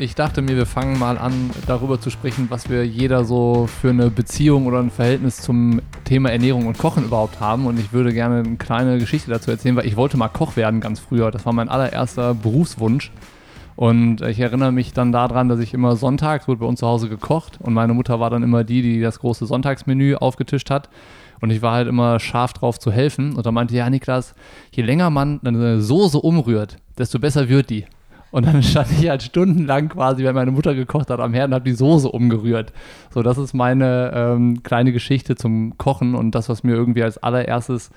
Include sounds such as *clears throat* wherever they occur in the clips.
Ich dachte mir, wir fangen mal an, darüber zu sprechen, was wir jeder so für eine Beziehung oder ein Verhältnis zum Thema Ernährung und Kochen überhaupt haben. Und ich würde gerne eine kleine Geschichte dazu erzählen, weil ich wollte mal Koch werden ganz früher. Das war mein allererster Berufswunsch. Und ich erinnere mich dann daran, dass ich immer sonntags wurde bei uns zu Hause gekocht und meine Mutter war dann immer die, die das große Sonntagsmenü aufgetischt hat. Und ich war halt immer scharf drauf zu helfen. Und da meinte, ja, Niklas, je länger man eine Soße umrührt, desto besser wird die. Und dann *laughs* stand ich halt stundenlang quasi, wenn meine Mutter gekocht hat, am Herd und habe die Soße umgerührt. So, das ist meine ähm, kleine Geschichte zum Kochen und das, was mir irgendwie als allererstes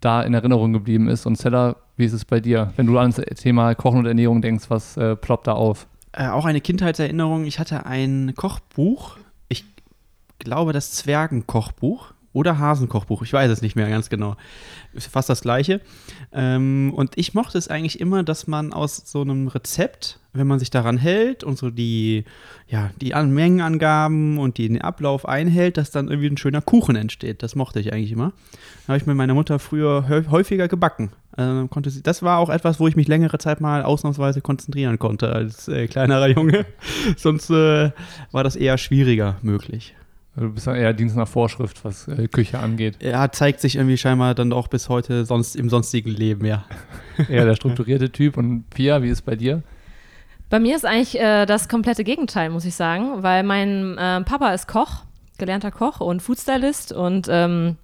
da in Erinnerung geblieben ist. Und Stella, wie ist es bei dir? Wenn du an das Thema Kochen und Ernährung denkst, was äh, ploppt da auf? Äh, auch eine Kindheitserinnerung. Ich hatte ein Kochbuch. Ich glaube, das Zwergenkochbuch oder Hasenkochbuch, ich weiß es nicht mehr ganz genau. Ist fast das gleiche. Ähm, und ich mochte es eigentlich immer, dass man aus so einem Rezept, wenn man sich daran hält und so die, ja, die Mengenangaben und den Ablauf einhält, dass dann irgendwie ein schöner Kuchen entsteht. Das mochte ich eigentlich immer. Da habe ich mit meiner Mutter früher häufiger gebacken. Also konnte sie, das war auch etwas, wo ich mich längere Zeit mal ausnahmsweise konzentrieren konnte als äh, kleinerer Junge. *laughs* Sonst äh, war das eher schwieriger möglich. Du bist ja eher Dienst nach Vorschrift, was äh, Küche angeht. Ja, zeigt sich irgendwie scheinbar dann auch bis heute sonst im sonstigen Leben, ja. *laughs* Eher der strukturierte Typ. Und Pia, wie ist es bei dir? Bei mir ist eigentlich äh, das komplette Gegenteil, muss ich sagen, weil mein äh, Papa ist Koch, gelernter Koch und Foodstylist und ähm,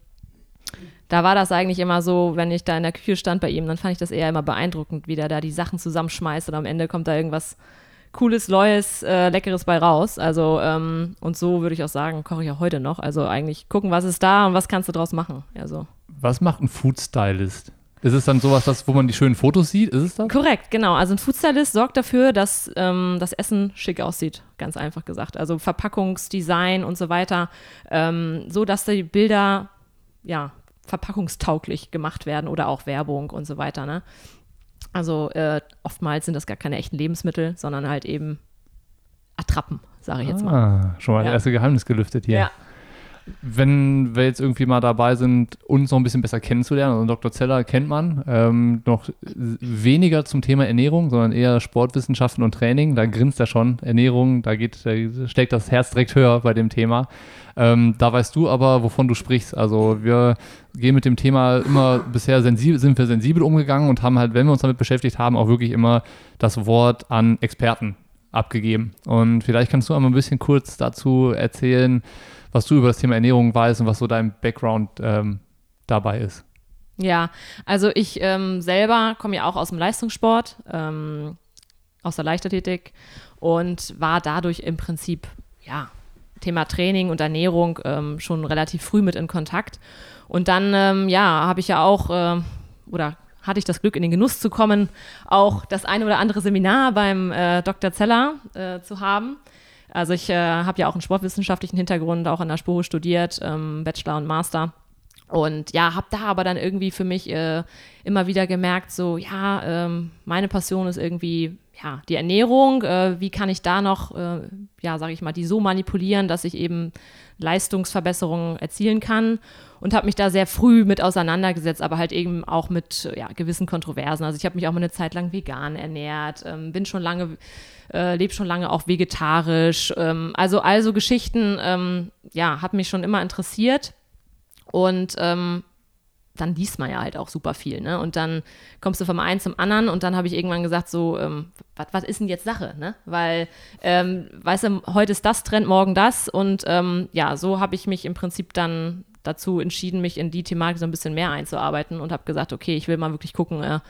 da war das eigentlich immer so, wenn ich da in der Küche stand bei ihm, dann fand ich das eher immer beeindruckend, wie der da die Sachen zusammenschmeißt und am Ende kommt da irgendwas cooles, neues, äh, leckeres bei raus. Also, ähm, und so würde ich auch sagen, koche ich auch heute noch. Also eigentlich gucken, was ist da und was kannst du draus machen. Also. Was macht ein Food Stylist? Ist es dann sowas, das, wo man die schönen Fotos sieht? Ist es das? Korrekt, genau. Also ein Foodstylist sorgt dafür, dass ähm, das Essen schick aussieht, ganz einfach gesagt. Also Verpackungsdesign und so weiter, ähm, so dass die Bilder ja verpackungstauglich gemacht werden oder auch Werbung und so weiter. Ne? Also äh, oftmals sind das gar keine echten Lebensmittel, sondern halt eben Attrappen, sage ich jetzt mal. Ah, schon mal ja. das erste Geheimnis gelüftet hier. Ja. Wenn wir jetzt irgendwie mal dabei sind, uns noch ein bisschen besser kennenzulernen, also Dr. Zeller kennt man, ähm, noch weniger zum Thema Ernährung, sondern eher Sportwissenschaften und Training. Da grinst er schon. Ernährung, da geht, da steckt das Herz direkt höher bei dem Thema. Ähm, da weißt du aber, wovon du sprichst. Also wir gehen mit dem Thema immer bisher sensibel, sind wir sensibel umgegangen und haben halt, wenn wir uns damit beschäftigt haben, auch wirklich immer das Wort an Experten abgegeben. Und vielleicht kannst du einmal ein bisschen kurz dazu erzählen, was du über das Thema Ernährung weißt und was so dein Background ähm, dabei ist. Ja, also ich ähm, selber komme ja auch aus dem Leistungssport, ähm, aus der Leichtathletik und war dadurch im Prinzip ja Thema Training und Ernährung ähm, schon relativ früh mit in Kontakt. Und dann, ähm, ja, habe ich ja auch, äh, oder hatte ich das Glück, in den Genuss zu kommen, auch das eine oder andere Seminar beim äh, Dr. Zeller äh, zu haben. Also ich äh, habe ja auch einen sportwissenschaftlichen Hintergrund, auch an der Spore studiert, ähm, Bachelor und Master. Und ja, habe da aber dann irgendwie für mich äh, immer wieder gemerkt, so ja, ähm, meine Passion ist irgendwie ja die Ernährung. Äh, wie kann ich da noch, äh, ja, sage ich mal, die so manipulieren, dass ich eben Leistungsverbesserungen erzielen kann? Und habe mich da sehr früh mit auseinandergesetzt, aber halt eben auch mit ja, gewissen Kontroversen. Also ich habe mich auch mal eine Zeit lang vegan ernährt, ähm, bin schon lange, äh, lebe schon lange auch vegetarisch. Ähm, also also Geschichten, ähm, ja, hat mich schon immer interessiert und ähm, dann liest man ja halt auch super viel, ne? Und dann kommst du vom einen zum anderen und dann habe ich irgendwann gesagt, so, ähm, was ist denn jetzt Sache, ne? Weil, ähm, weißt du, heute ist das Trend, morgen das und ähm, ja, so habe ich mich im Prinzip dann dazu entschieden, mich in die Thematik so ein bisschen mehr einzuarbeiten und habe gesagt, okay, ich will mal wirklich gucken, äh,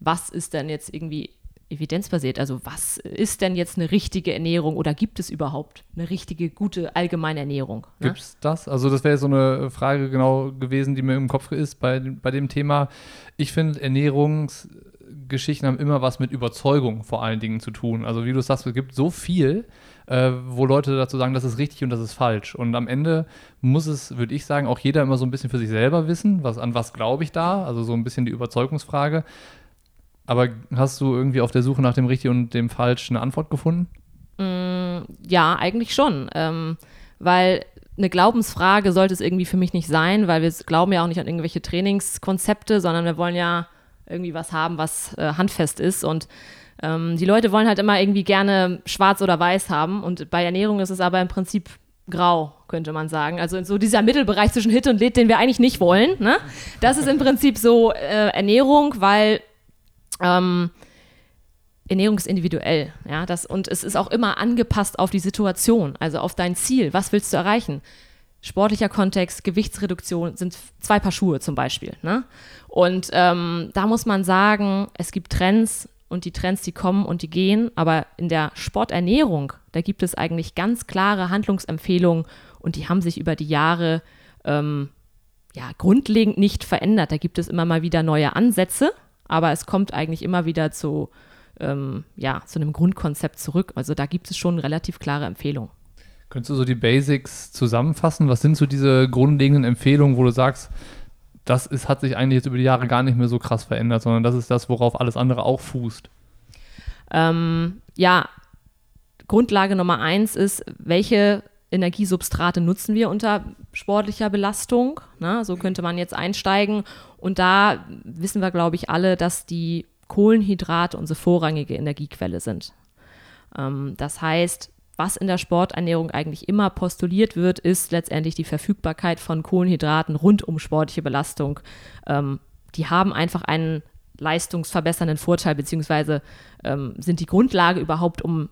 was ist denn jetzt irgendwie evidenzbasiert. Also was ist denn jetzt eine richtige Ernährung oder gibt es überhaupt eine richtige, gute, allgemeine Ernährung? Ne? Gibt es das? Also das wäre so eine Frage genau gewesen, die mir im Kopf ist bei, bei dem Thema. Ich finde, Ernährungsgeschichten haben immer was mit Überzeugung vor allen Dingen zu tun. Also wie du sagst, es gibt so viel, äh, wo Leute dazu sagen, das ist richtig und das ist falsch. Und am Ende muss es, würde ich sagen, auch jeder immer so ein bisschen für sich selber wissen, was, an was glaube ich da, also so ein bisschen die Überzeugungsfrage. Aber hast du irgendwie auf der Suche nach dem Richtigen und dem Falsch eine Antwort gefunden? Mm, ja, eigentlich schon. Ähm, weil eine Glaubensfrage sollte es irgendwie für mich nicht sein, weil wir glauben ja auch nicht an irgendwelche Trainingskonzepte, sondern wir wollen ja irgendwie was haben, was äh, handfest ist. Und Ähm, die Leute wollen halt immer irgendwie gerne schwarz oder weiß haben und bei Ernährung ist es aber im Prinzip grau, könnte man sagen. Also so dieser Mittelbereich zwischen Hit und Lit, den wir eigentlich nicht wollen. Ne? Das ist im Prinzip so äh, Ernährung, weil ähm, Ernährung ist individuell, ja, das, und es ist auch immer angepasst auf die Situation, also auf dein Ziel. Was willst du erreichen? Sportlicher Kontext, Gewichtsreduktion sind zwei Paar Schuhe zum Beispiel. Ne? Und ähm, da muss man sagen, es gibt Trends und die Trends, die kommen und die gehen, aber in der Sporternährung, da gibt es eigentlich ganz klare Handlungsempfehlungen und die haben sich über die Jahre ähm, ja, grundlegend nicht verändert. Da gibt es immer mal wieder neue Ansätze, aber es kommt eigentlich immer wieder zu ähm, ja, zu einem Grundkonzept zurück. Also da gibt es schon relativ klare Empfehlungen. Könntest du so die Basics zusammenfassen? Was sind so diese grundlegenden Empfehlungen, wo du sagst, das ist, hat sich eigentlich jetzt über die Jahre gar nicht mehr so krass verändert, sondern das ist das, worauf alles andere auch fußt? Ähm, ja, Grundlage Nummer eins ist, welche Energiesubstrate nutzen wir unter sportlicher Belastung? Na, so könnte man jetzt einsteigen. Und da wissen wir, glaube ich, alle, dass die Kohlenhydrate unsere vorrangige Energiequelle sind. Ähm, das heißt, was in der Sporternährung eigentlich immer postuliert wird, ist letztendlich die Verfügbarkeit von Kohlenhydraten rund um sportliche Belastung. Ähm, die haben einfach einen leistungsverbessernden Vorteil, beziehungsweise ähm, sind die Grundlage überhaupt, um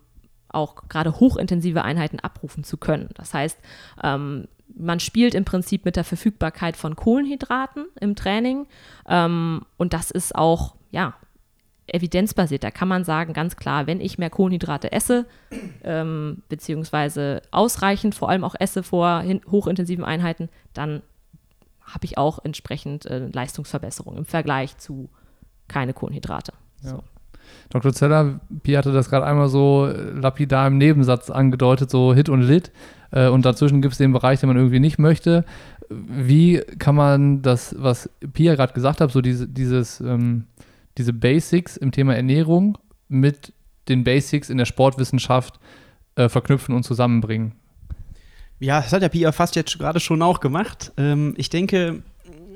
auch gerade hochintensive Einheiten abrufen zu können. Das heißt, ähm, man spielt im Prinzip mit der Verfügbarkeit von Kohlenhydraten im Training ähm, und das ist auch, ja, evidenzbasiert. Da kann man sagen, ganz klar, wenn ich mehr Kohlenhydrate esse, ähm, beziehungsweise ausreichend vor allem auch esse vor hochintensiven Einheiten, dann habe ich auch entsprechend äh, Leistungsverbesserung im Vergleich zu keine Kohlenhydrate. Ja. So. Dr. Zeller, Pi hatte das gerade einmal so lapidar im Nebensatz angedeutet, so Hit und Lit. Äh, und dazwischen gibt es den Bereich, den man irgendwie nicht möchte. Wie kann man das, was Pia gerade gesagt hat, so diese, dieses ähm, diese Basics im Thema Ernährung mit den Basics in der Sportwissenschaft äh, verknüpfen und zusammenbringen. Ja, das hat der Pia fast jetzt gerade schon auch gemacht. Ähm, ich denke,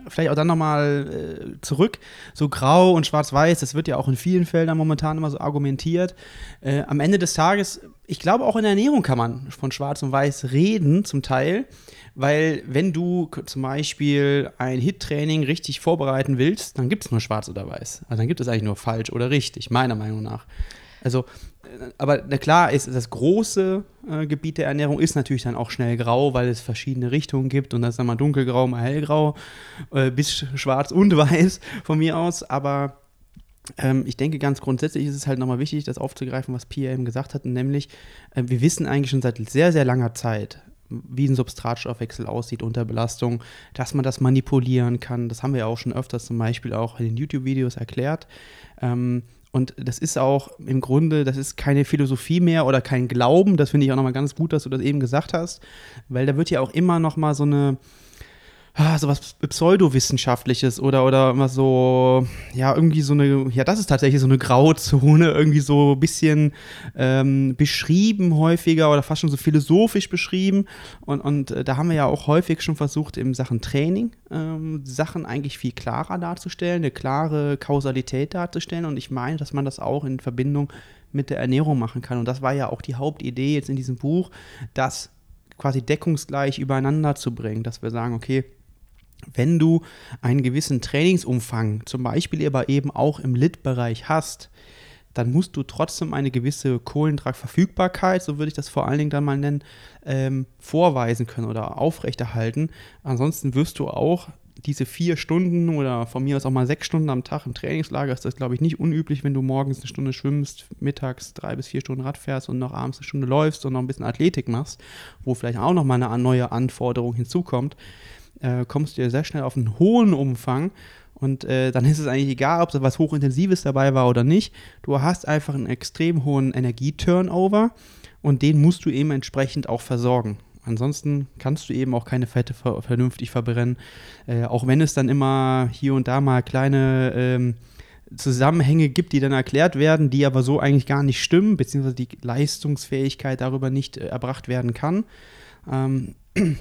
vielleicht auch dann nochmal äh, zurück, so grau und schwarz-weiß, das wird ja auch in vielen Feldern momentan immer so argumentiert. Äh, am Ende des Tages, ich glaube auch in der Ernährung kann man von schwarz und weiß reden zum Teil. Weil wenn du zum Beispiel ein Hit-Training richtig vorbereiten willst, dann gibt es nur schwarz oder weiß. Also dann gibt es eigentlich nur falsch oder richtig, meiner Meinung nach. Also, äh, aber na klar ist das große äh, Gebiet der Ernährung ist natürlich dann auch schnell grau, weil es verschiedene Richtungen gibt und das ist dann mal dunkelgrau, mal hellgrau, äh, bis schwarz und *laughs* weiß von mir aus. Aber ähm, ich denke, ganz grundsätzlich ist es halt nochmal wichtig, das aufzugreifen, was Pia eben gesagt hat, nämlich äh, wir wissen eigentlich schon seit sehr, sehr langer Zeit, wie ein Substratstoffwechsel aussieht unter Belastung, dass man das manipulieren kann. Das haben wir ja auch schon öfters zum Beispiel auch in den YouTube-Videos erklärt. Ähm, und das ist auch im Grunde, das ist keine Philosophie mehr oder kein Glauben. Das finde ich auch nochmal ganz gut, dass du das eben gesagt hast, weil da wird ja auch immer nochmal so eine ah, so was Pseudowissenschaftliches oder, oder immer so, ja, irgendwie so eine, ja, das ist tatsächlich so eine Grauzone, irgendwie so ein bisschen ähm, beschrieben häufiger oder fast schon so philosophisch beschrieben. Und, und äh, da haben wir ja auch häufig schon versucht, in Sachen Training ähm, Sachen eigentlich viel klarer darzustellen, eine klare Kausalität darzustellen. Und ich meine, dass man das auch in Verbindung mit der Ernährung machen kann. Und das war ja auch die Hauptidee jetzt in diesem Buch, das quasi deckungsgleich übereinander zu bringen, dass wir sagen, okay, wenn du einen gewissen Trainingsumfang, zum Beispiel aber eben auch im Lit-Bereich hast, dann musst du trotzdem eine gewisse Kohlentragverfügbarkeit, so würde ich das vor allen Dingen dann mal nennen, ähm, vorweisen können oder aufrechterhalten. Ansonsten wirst du auch diese vier Stunden oder von mir aus auch mal sechs Stunden am Tag im Trainingslager ist das, glaube ich, nicht unüblich, wenn du morgens eine Stunde schwimmst, mittags drei bis vier Stunden Rad fährst und noch abends eine Stunde läufst und noch ein bisschen Athletik machst, wo vielleicht auch noch mal eine neue Anforderung hinzukommt äh, kommst du ja sehr schnell auf einen hohen Umfang. Und äh, dann ist es eigentlich egal, ob da was Hochintensives dabei war oder nicht. Du hast einfach einen extrem hohen Energieturnover und den musst du eben entsprechend auch versorgen. Ansonsten kannst du eben auch keine Fette ver vernünftig verbrennen. Äh, auch wenn es dann immer hier und da mal kleine ähm, Zusammenhänge gibt, die dann erklärt werden, die aber so eigentlich gar nicht stimmen, beziehungsweise die Leistungsfähigkeit darüber nicht äh, erbracht werden kann. Ähm, *clears throat*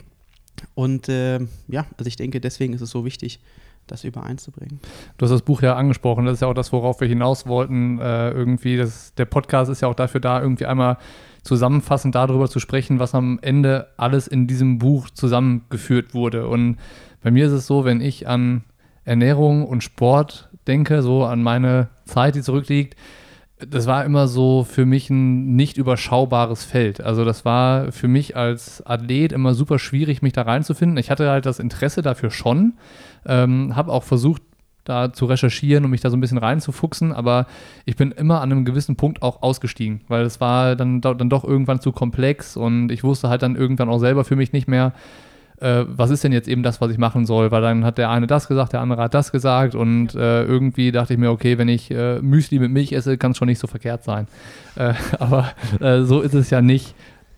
und äh, ja, also ich denke, deswegen ist es so wichtig, das übereinzubringen. Du hast das Buch ja angesprochen, das ist ja auch das, worauf wir hinaus wollten. Äh, irgendwie, das, der Podcast ist ja auch dafür da, irgendwie einmal zusammenfassend darüber zu sprechen, was am Ende alles in diesem Buch zusammengeführt wurde. Und bei mir ist es so, wenn ich an Ernährung und Sport denke, so an meine Zeit, die zurückliegt, das war immer so für mich ein nicht überschaubares Feld. Also das war für mich als Athlet immer super schwierig, mich da reinzufinden. Ich hatte halt das Interesse dafür schon, ähm, habe auch versucht, da zu recherchieren und mich da so ein bisschen reinzufuchsen, aber ich bin immer an einem gewissen Punkt auch ausgestiegen, weil es war dann, dann doch irgendwann zu komplex und ich wusste halt dann irgendwann auch selber für mich nicht mehr, äh, was ist denn jetzt eben das, was ich machen soll? Weil dann hat der eine das gesagt, der andere hat das gesagt und äh, irgendwie dachte ich mir, okay, wenn ich äh, Müsli mit Milch esse, kann es schon nicht so verkehrt sein. Äh, *laughs* aber äh, so ist es ja nicht.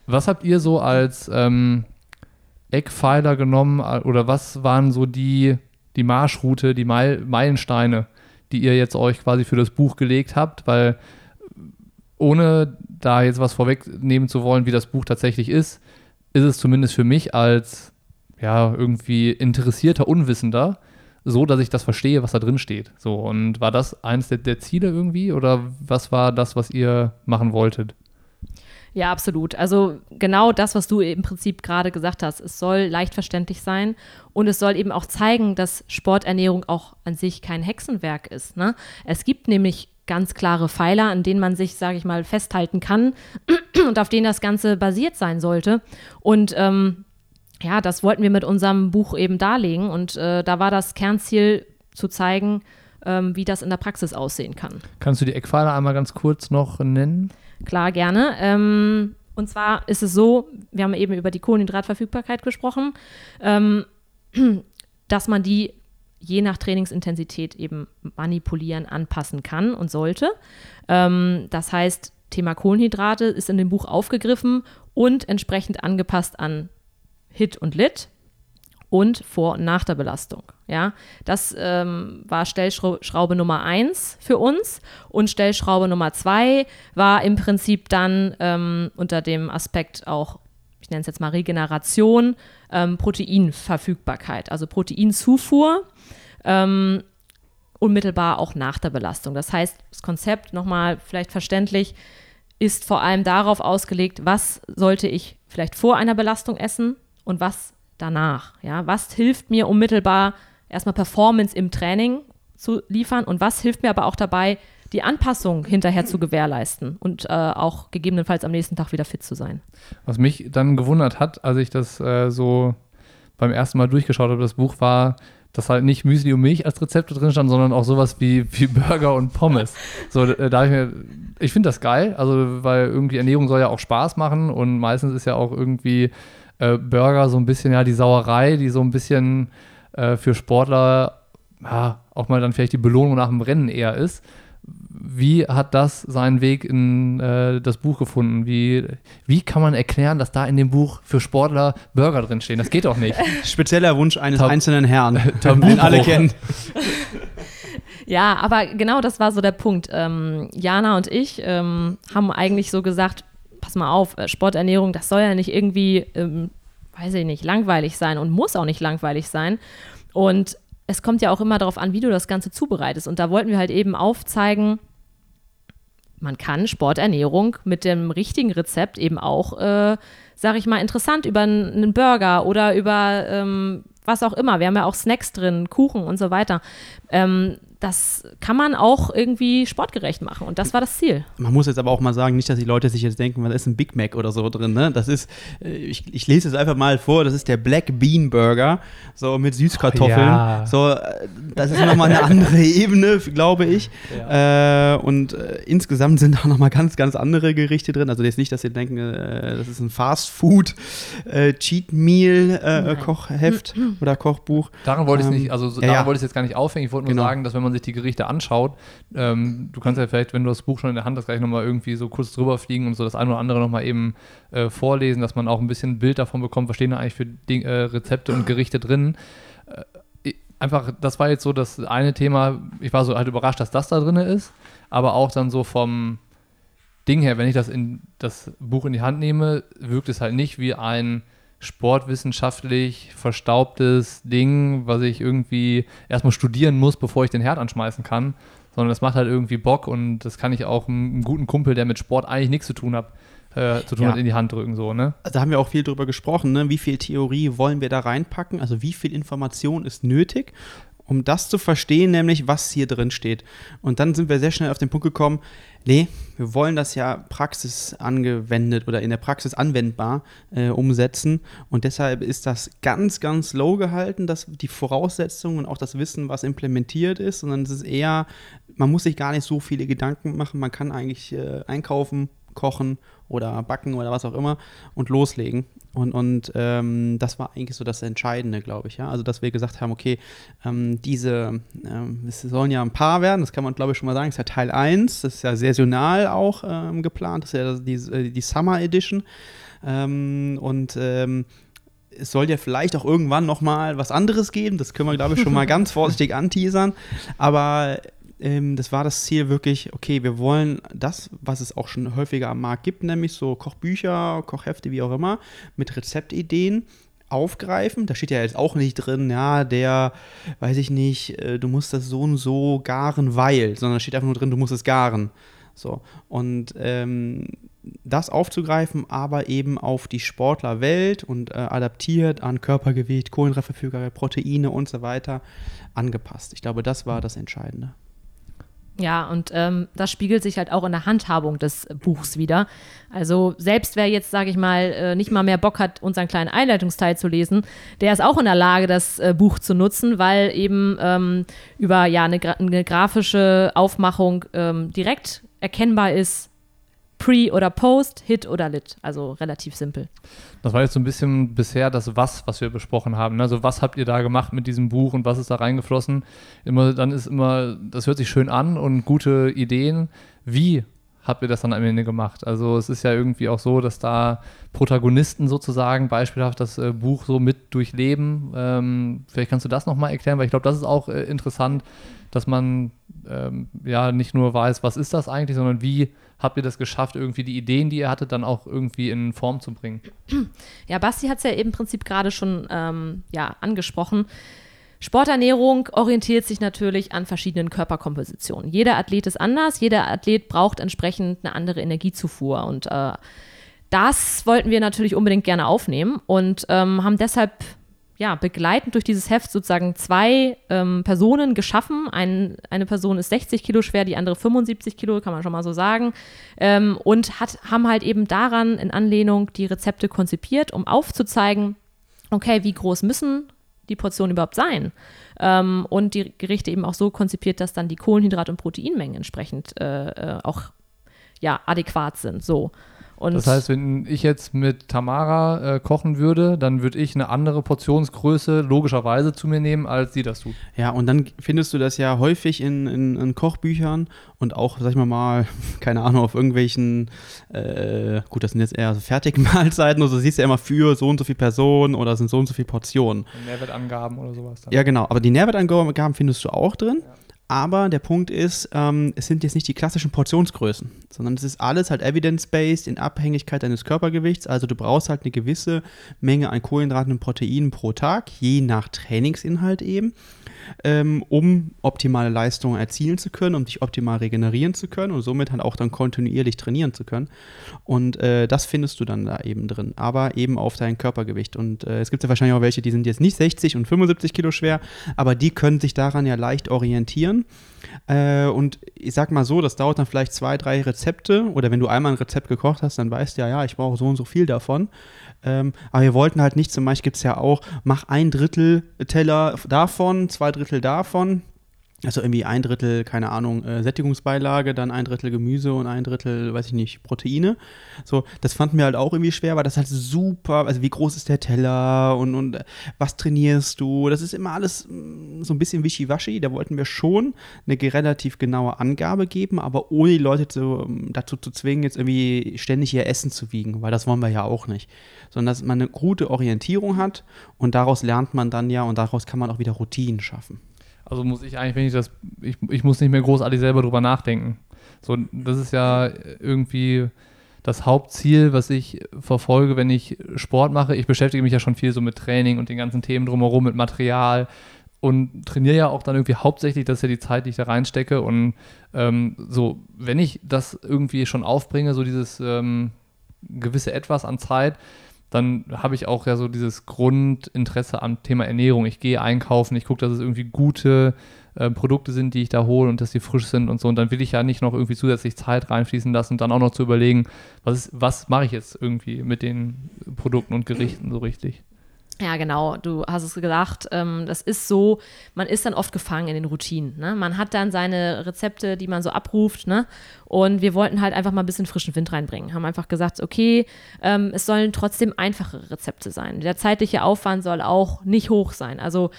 Was habt ihr so als ähm, Eckpfeiler genommen oder was waren so die, die Marschroute, die Meilensteine, die ihr jetzt euch quasi für das Buch gelegt habt? Weil ohne da jetzt was vorwegnehmen zu wollen, wie das Buch tatsächlich ist, ist es zumindest für mich als ja, irgendwie interessierter Unwissender, so dass ich das verstehe, was da drin steht. So, und war das eines der, der Ziele irgendwie oder was war das, was ihr machen wolltet? Ja, absolut. Also genau das, was du im Prinzip gerade gesagt hast. Es soll leicht verständlich sein und es soll eben auch zeigen, dass Sporternährung auch an sich kein Hexenwerk ist. Ne? Es gibt nämlich ganz klare Pfeiler, an denen man sich, sage ich mal, festhalten kann *clears throat* und auf denen das Ganze basiert sein sollte. Und ähm, ja, das wollten wir mit unserem Buch eben darlegen und äh, da war das Kernziel zu zeigen, ähm, wie das in der Praxis aussehen kann. Kannst du die Eckpfeiler einmal ganz kurz noch nennen? Klar, gerne. Ähm, und zwar ist es so, wir haben eben über die Kohlenhydratverfügbarkeit gesprochen, ähm, *clears throat* dass man die je nach Trainingsintensität eben manipulieren, anpassen kann und sollte. Ähm, das heißt, Thema Kohlenhydrate ist in dem Buch aufgegriffen und entsprechend angepasst an Hit und Lit und vor und nach der Belastung. Ja, das ähm, war Stellschraube Nummer eins für uns und Stellschraube Nummer zwei war im Prinzip dann ähm, unter dem Aspekt auch, ich nenne es jetzt mal Regeneration, ähm, Proteinverfügbarkeit, also Proteinzufuhr. Ähm, unmittelbar auch nach der Belastung. Das heißt, das Konzept nochmal vielleicht verständlich ist vor allem darauf ausgelegt, was sollte ich vielleicht vor einer Belastung essen, und was danach. Ja, was hilft mir unmittelbar erstmal Performance im Training zu liefern und was hilft mir aber auch dabei, die Anpassung hinterher zu gewährleisten und äh, auch gegebenenfalls am nächsten Tag wieder fit zu sein. Was mich dann gewundert hat, als ich das äh, so beim ersten Mal durchgeschaut habe, das Buch war, dass halt nicht Müsli und Milch als Rezepte drin stand, sondern auch sowas wie, wie Burger und Pommes. So, äh, da ich mir, ich finde das geil, also weil irgendwie Ernährung soll ja auch Spaß machen und meistens ist ja auch irgendwie äh, Burger so ein bisschen ja die Sauerei, die so ein bisschen äh, für Sportler ja, auch mal dann vielleicht die Belohnung nach dem Rennen eher ist. Wie hat das seinen Weg in äh, das Buch gefunden? Wie, wie kann man erklären, dass da in dem Buch für Sportler Burger drinstehen? Das geht doch nicht. *laughs* Spezieller Wunsch eines Tab einzelnen Herrn, *laughs* den alle kennen. *laughs* Ja, aber genau das war so der Punkt. Ähm, Jana und ich ähm, haben eigentlich so gesagt, pass mal auf, äh, Sporternährung, das soll ja nicht irgendwie, ähm, weiß ich nicht, langweilig sein und muss auch nicht langweilig sein. Und es kommt ja auch immer darauf an, wie du das Ganze zubereitest. Und da wollten wir halt eben aufzeigen, man kann Sporternährung mit dem richtigen Rezept eben auch, äh, sag ich mal, interessant über einen Burger oder über ähm, was auch immer. Wir haben ja auch Snacks drin, Kuchen und so weiter. Ähm, das kann man auch irgendwie sportgerecht machen. Und das war das Ziel. Man muss jetzt aber auch mal sagen, nicht, dass die Leute sich jetzt denken, was ist ein Big Mac oder so drin. Ne? Das ist, äh, ich, ich lese es einfach mal vor, das ist der Black Bean Burger, so mit Süßkartoffeln. Ja. So, äh, das ist nochmal eine andere *laughs* Ebene, glaube ich. Ja. Äh, und äh, insgesamt sind da nochmal ganz, ganz andere Gerichte drin. Also jetzt nicht, dass ihr denken, äh, das ist ein Fast Food äh, Cheat Meal Kochheft oder Kochbuch. Daran wollte ich ähm, nicht, also daran ja, wollte ich jetzt gar nicht aufhängen. Ich wollte nur genau. sagen, dass wenn man man sich die Gerichte anschaut, ähm, du kannst ja vielleicht, wenn du das Buch schon in der Hand hast, gleich nochmal irgendwie so kurz drüber fliegen und so das eine oder andere nochmal eben äh, vorlesen, dass man auch ein bisschen ein Bild davon bekommt, was stehen da eigentlich für Ding, äh, Rezepte und Gerichte drin. Äh, einfach, das war jetzt so das eine Thema, ich war so halt überrascht, dass das da drin ist, aber auch dann so vom Ding her, wenn ich das in das Buch in die Hand nehme, wirkt es halt nicht wie ein sportwissenschaftlich verstaubtes Ding, was ich irgendwie erstmal studieren muss, bevor ich den Herd anschmeißen kann, sondern das macht halt irgendwie Bock und das kann ich auch einem guten Kumpel, der mit Sport eigentlich nichts zu tun hat, äh, zu tun Ja. hat, in die Hand drücken, so, ne? Da haben wir auch viel drüber gesprochen, ne? wie viel Theorie wollen wir da reinpacken, also wie viel Information ist nötig, um das zu verstehen, nämlich was hier drin steht. Und dann sind wir sehr schnell auf den Punkt gekommen, nee, wir wollen das ja praxis angewendet oder in der Praxis anwendbar äh, umsetzen. Und deshalb ist das ganz, ganz low gehalten, dass die Voraussetzungen und auch das Wissen, was implementiert ist, sondern es ist eher, man muss sich gar nicht so viele Gedanken machen, man kann eigentlich äh, einkaufen, kochen oder backen oder was auch immer und loslegen. Und, und ähm, das war eigentlich so das Entscheidende, glaube ich. Ja? Also, dass wir gesagt haben, okay, ähm, diese, ähm, es sollen ja ein paar werden, das kann man, glaube ich, schon mal sagen, das ist ja Teil 1, das ist ja saisonal auch ähm, geplant, das ist ja die, äh, die Summer Edition. Ähm, und ähm, es soll ja vielleicht auch irgendwann noch mal was anderes geben. Das können wir, glaube ich, schon mal *laughs* ganz vorsichtig anteasern. Aber ähm, das war das Ziel wirklich, okay, wir wollen das, was es auch schon häufiger am Markt gibt, nämlich so Kochbücher, Kochhefte, wie auch immer, mit Rezeptideen aufgreifen. Da steht ja jetzt auch nicht drin, ja, der, weiß ich nicht, äh, du musst das so und so garen, weil, sondern da steht einfach nur drin, du musst es garen. So. Und ähm, das aufzugreifen, aber eben auf die Sportlerwelt und äh, adaptiert an Körpergewicht, Kohlenhydratverfügbarkeit, Proteine und so weiter angepasst. Ich glaube, das war das Entscheidende. Ja, und ähm, das spiegelt sich halt auch in der Handhabung des Buchs wieder. Also selbst wer jetzt, sage ich mal, äh, nicht mal mehr Bock hat, unseren kleinen Einleitungsteil zu lesen, der ist auch in der Lage, das äh, Buch zu nutzen, weil eben ähm, über ja eine, gra eine grafische Aufmachung ähm, direkt erkennbar ist, Pre oder Post, Hit oder Lit. Also relativ simpel. Das war jetzt so ein bisschen bisher das Was, was wir besprochen haben. ne? Also was habt ihr da gemacht mit diesem Buch und was ist da reingeflossen? Immer, dann ist immer, das hört sich schön an und gute Ideen. Wie habt ihr das dann am Ende gemacht? Also es ist ja irgendwie auch so, dass da Protagonisten sozusagen beispielhaft das äh, Buch so mit durchleben. Ähm, vielleicht kannst du das nochmal erklären, weil ich glaube, das ist auch äh, interessant, dass man ähm, ja nicht nur weiß, was ist das eigentlich, sondern wie habt ihr das geschafft, irgendwie die Ideen, die ihr hattet, dann auch irgendwie in Form zu bringen? *clears throat* Ja, Basti hat es ja im Prinzip gerade schon ähm, ja, angesprochen. Sporternährung orientiert sich natürlich an verschiedenen Körperkompositionen. Jeder Athlet ist anders, jeder Athlet braucht entsprechend eine andere Energiezufuhr und äh, das wollten wir natürlich unbedingt gerne aufnehmen und ähm, haben deshalb ja, begleitend durch dieses Heft sozusagen zwei ähm, Personen geschaffen. Ein, eine Person ist 60 Kilo schwer, die andere 75 Kilo, kann man schon mal so sagen. Ähm, und hat, haben halt eben daran in Anlehnung die Rezepte konzipiert, um aufzuzeigen, okay, wie groß müssen die Portionen überhaupt sein? Ähm, und die Gerichte eben auch so konzipiert, dass dann die Kohlenhydrat- und Proteinmengen entsprechend äh, äh, auch ja, adäquat sind. So. Und Das heißt, wenn ich jetzt mit Tamara äh, kochen würde, dann würde ich eine andere Portionsgröße logischerweise zu mir nehmen, als sie das tut. Ja, und dann findest du das ja häufig in, in, in Kochbüchern und auch, sag ich mal mal, *laughs* keine Ahnung, auf irgendwelchen, äh, gut, das sind jetzt eher so Fertigmahlzeiten, also du siehst ja immer für so und so viele Personen oder sind so und so viele Portionen. Mehrwertangaben oder sowas. Dann. Ja, genau, aber die Nährwertangaben findest du auch drin. Aber der Punkt ist, ähm, es sind jetzt nicht die klassischen Portionsgrößen, sondern es ist alles halt evidence-based in Abhängigkeit deines Körpergewichts. Also du brauchst halt eine gewisse Menge an Kohlenhydraten und Proteinen pro Tag, je nach Trainingsinhalt eben, ähm, um optimale Leistungen erzielen zu können, um dich optimal regenerieren zu können und somit halt auch dann kontinuierlich trainieren zu können. Und äh, das findest du dann da eben drin, aber eben auf dein Körpergewicht. Und äh, es gibt ja wahrscheinlich auch welche, die sind jetzt nicht 60 und 75 Kilo schwer, aber die können sich daran ja leicht orientieren. Äh, und ich sag mal so, das dauert dann vielleicht zwei, drei Rezepte oder wenn du einmal ein Rezept gekocht hast, dann weißt du ja, ja, ich brauche so und so viel davon. Ähm, aber wir wollten halt nicht, zum Beispiel gibt es ja auch, mach ein Drittel Teller davon, zwei Drittel davon. Also irgendwie ein Drittel, keine Ahnung, äh, Sättigungsbeilage, dann ein Drittel Gemüse und ein Drittel, weiß ich nicht, Proteine. So, das fanden wir halt auch irgendwie schwer, weil das halt super, also wie groß ist der Teller und, und äh, was trainierst du? Das ist immer alles mm, so ein bisschen wischiwaschi. Da wollten wir schon eine relativ genaue Angabe geben, aber ohne die Leute zu, dazu zu zwingen, jetzt irgendwie ständig ihr Essen zu wiegen, weil das wollen wir ja auch nicht. Sondern dass man eine gute Orientierung hat und daraus lernt man dann ja und daraus kann man auch wieder Routinen schaffen. Also muss ich eigentlich, wenn ich das, ich, ich muss nicht mehr großartig selber drüber nachdenken. So, das ist ja irgendwie das Hauptziel, was ich verfolge, wenn ich Sport mache. Ich beschäftige mich ja schon viel so mit Training und den ganzen Themen drumherum, mit Material und trainiere ja auch dann irgendwie hauptsächlich, das ist ja die Zeit, die ich da reinstecke. Und ähm, so, wenn ich das irgendwie schon aufbringe, so dieses ähm, gewisse Etwas an Zeit, dann habe ich auch ja so dieses Grundinteresse am Thema Ernährung. Ich gehe einkaufen, ich gucke, dass es irgendwie gute äh, Produkte sind, die ich da hole und dass die frisch sind und so. Und dann will ich ja nicht noch irgendwie zusätzlich Zeit reinfließen lassen und dann auch noch zu überlegen, was, was mache ich jetzt irgendwie mit den Produkten und Gerichten so richtig. Ja, genau, du hast es gesagt. Ähm, das ist so, man ist dann oft gefangen in den Routinen. Ne? Man hat dann seine Rezepte, die man so abruft. Ne? Und wir wollten halt einfach mal ein bisschen frischen Wind reinbringen. Haben einfach gesagt, okay, ähm, es sollen trotzdem einfache Rezepte sein. Der zeitliche Aufwand soll auch nicht hoch sein. Also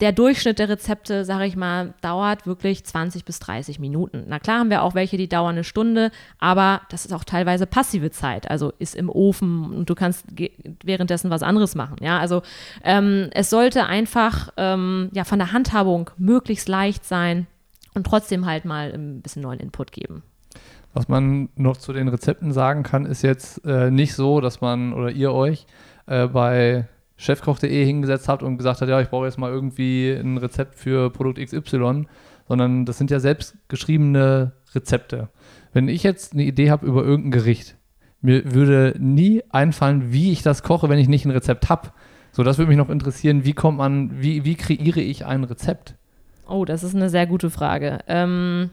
der Durchschnitt der Rezepte, sage ich mal, dauert wirklich 20 bis 30 Minuten. Na klar haben wir auch welche, die dauern eine Stunde, aber das ist auch teilweise passive Zeit. Also ist im Ofen und du kannst währenddessen was anderes machen. Ja, also ähm, es sollte einfach ähm, ja, von der Handhabung möglichst leicht sein und trotzdem halt mal ein bisschen neuen Input geben. Was man noch zu den Rezepten sagen kann, ist jetzt äh, nicht so, dass man oder ihr euch äh, bei chefkoch.de hingesetzt habt und gesagt hat, ja, ich brauche jetzt mal irgendwie ein Rezept für Produkt XY, sondern das sind ja selbst geschriebene Rezepte. Wenn ich jetzt eine Idee habe über irgendein Gericht, mir würde nie einfallen, wie ich das koche, wenn ich nicht ein Rezept habe. So, das würde mich noch interessieren, wie kommt man, wie, wie kreiere ich ein Rezept? Oh, das ist eine sehr gute Frage. Ähm,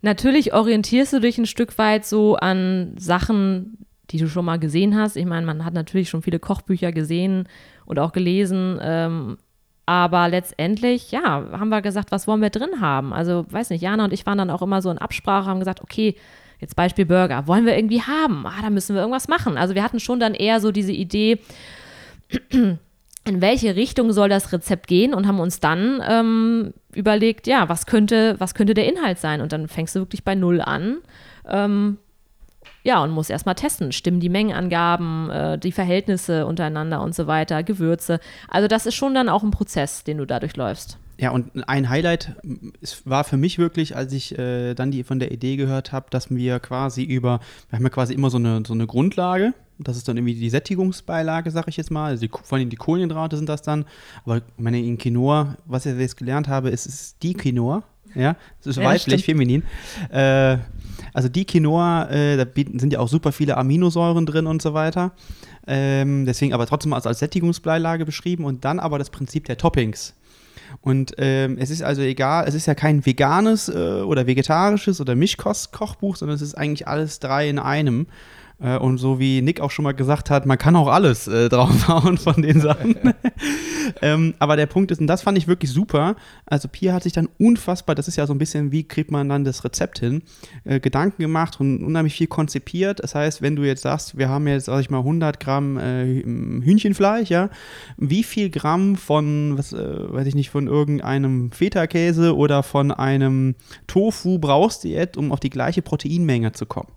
natürlich orientierst du dich ein Stück weit so an Sachen, die du schon mal gesehen hast. Ich meine, man hat natürlich schon viele Kochbücher gesehen und auch gelesen. Ähm, aber letztendlich, ja, haben wir gesagt, was wollen wir drin haben? Also, weiß nicht, Jana und ich waren dann auch immer so in Absprache, haben gesagt, okay, jetzt Beispiel Burger, wollen wir irgendwie haben? Ah, da müssen wir irgendwas machen. Also, wir hatten schon dann eher so diese Idee, in welche Richtung soll das Rezept gehen und haben uns dann ähm, überlegt, ja, was könnte, was könnte der Inhalt sein? Und dann fängst du wirklich bei Null an. Ähm, ja, und muss erstmal testen, stimmen die Mengenangaben, äh, die Verhältnisse untereinander und so weiter, Gewürze. Also das ist schon dann auch ein Prozess, den du dadurch läufst. Ja, und ein Highlight war für mich wirklich, als ich äh, dann die von der Idee gehört habe, dass wir quasi über, wir haben ja quasi immer so eine, so eine Grundlage, das ist dann irgendwie die Sättigungsbeilage, sag ich jetzt mal. Also die, vor allem die Kohlenhydrate sind das dann. Aber meine in Quinoa, was ich jetzt gelernt habe, ist, ist die Quinoa. Ja, das ist ja, weiblich, stimmt. feminin. Äh, also die Quinoa, äh, da sind ja auch super viele Aminosäuren drin und so weiter. Ähm, deswegen aber trotzdem als, als Sättigungsbeilage beschrieben und dann aber das Prinzip der Toppings. Und ähm, es ist also egal, es ist ja kein veganes äh, oder vegetarisches oder Mischkost-Kochbuch, sondern es ist eigentlich alles drei in einem. Äh, und so wie Nick auch schon mal gesagt hat, man kann auch alles äh, *laughs* draufhauen von den Sachen. *laughs* ähm, aber der Punkt ist, und das fand ich wirklich super, also Pia hat sich dann unfassbar, das ist ja so ein bisschen, wie kriegt man dann das Rezept hin, äh, Gedanken gemacht und unheimlich viel konzipiert. Das heißt, wenn du jetzt sagst, wir haben jetzt, sag ich mal, 100 Gramm äh, Hühnchenfleisch, ja, wie viel Gramm von, was, äh, weiß ich nicht, von irgendeinem Feta-Käse oder von einem Tofu brauchst du jetzt, um auf die gleiche Proteinmenge zu kommen?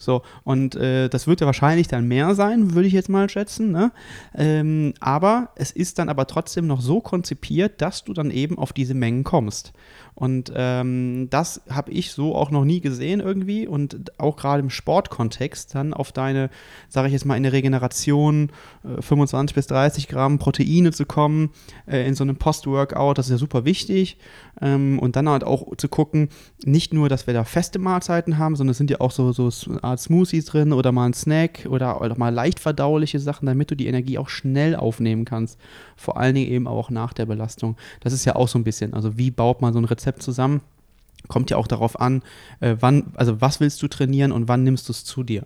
So, und äh, das wird ja wahrscheinlich dann mehr sein, würde ich jetzt mal schätzen. Ne? Ähm, aber es ist dann aber trotzdem noch so konzipiert, dass du dann eben auf diese Mengen kommst. Und ähm, das habe ich so auch noch nie gesehen irgendwie und auch gerade im Sportkontext dann auf deine, sage ich jetzt mal, in der Regeneration äh, 25 bis 30 Gramm Proteine zu kommen äh, in so einem Post-Workout, das ist ja super wichtig. Ähm, und dann halt auch zu gucken, nicht nur, dass wir da feste Mahlzeiten haben, sondern es sind ja auch so, so Art Smoothies drin oder mal ein Snack oder, oder mal leicht verdauliche Sachen, damit du die Energie auch schnell aufnehmen kannst. Vor allen Dingen eben auch nach der Belastung. Das ist ja auch so ein bisschen, also wie baut man so ein Rezept zusammen? Kommt ja auch darauf an, äh, wann, also was willst du trainieren und wann nimmst du es zu dir?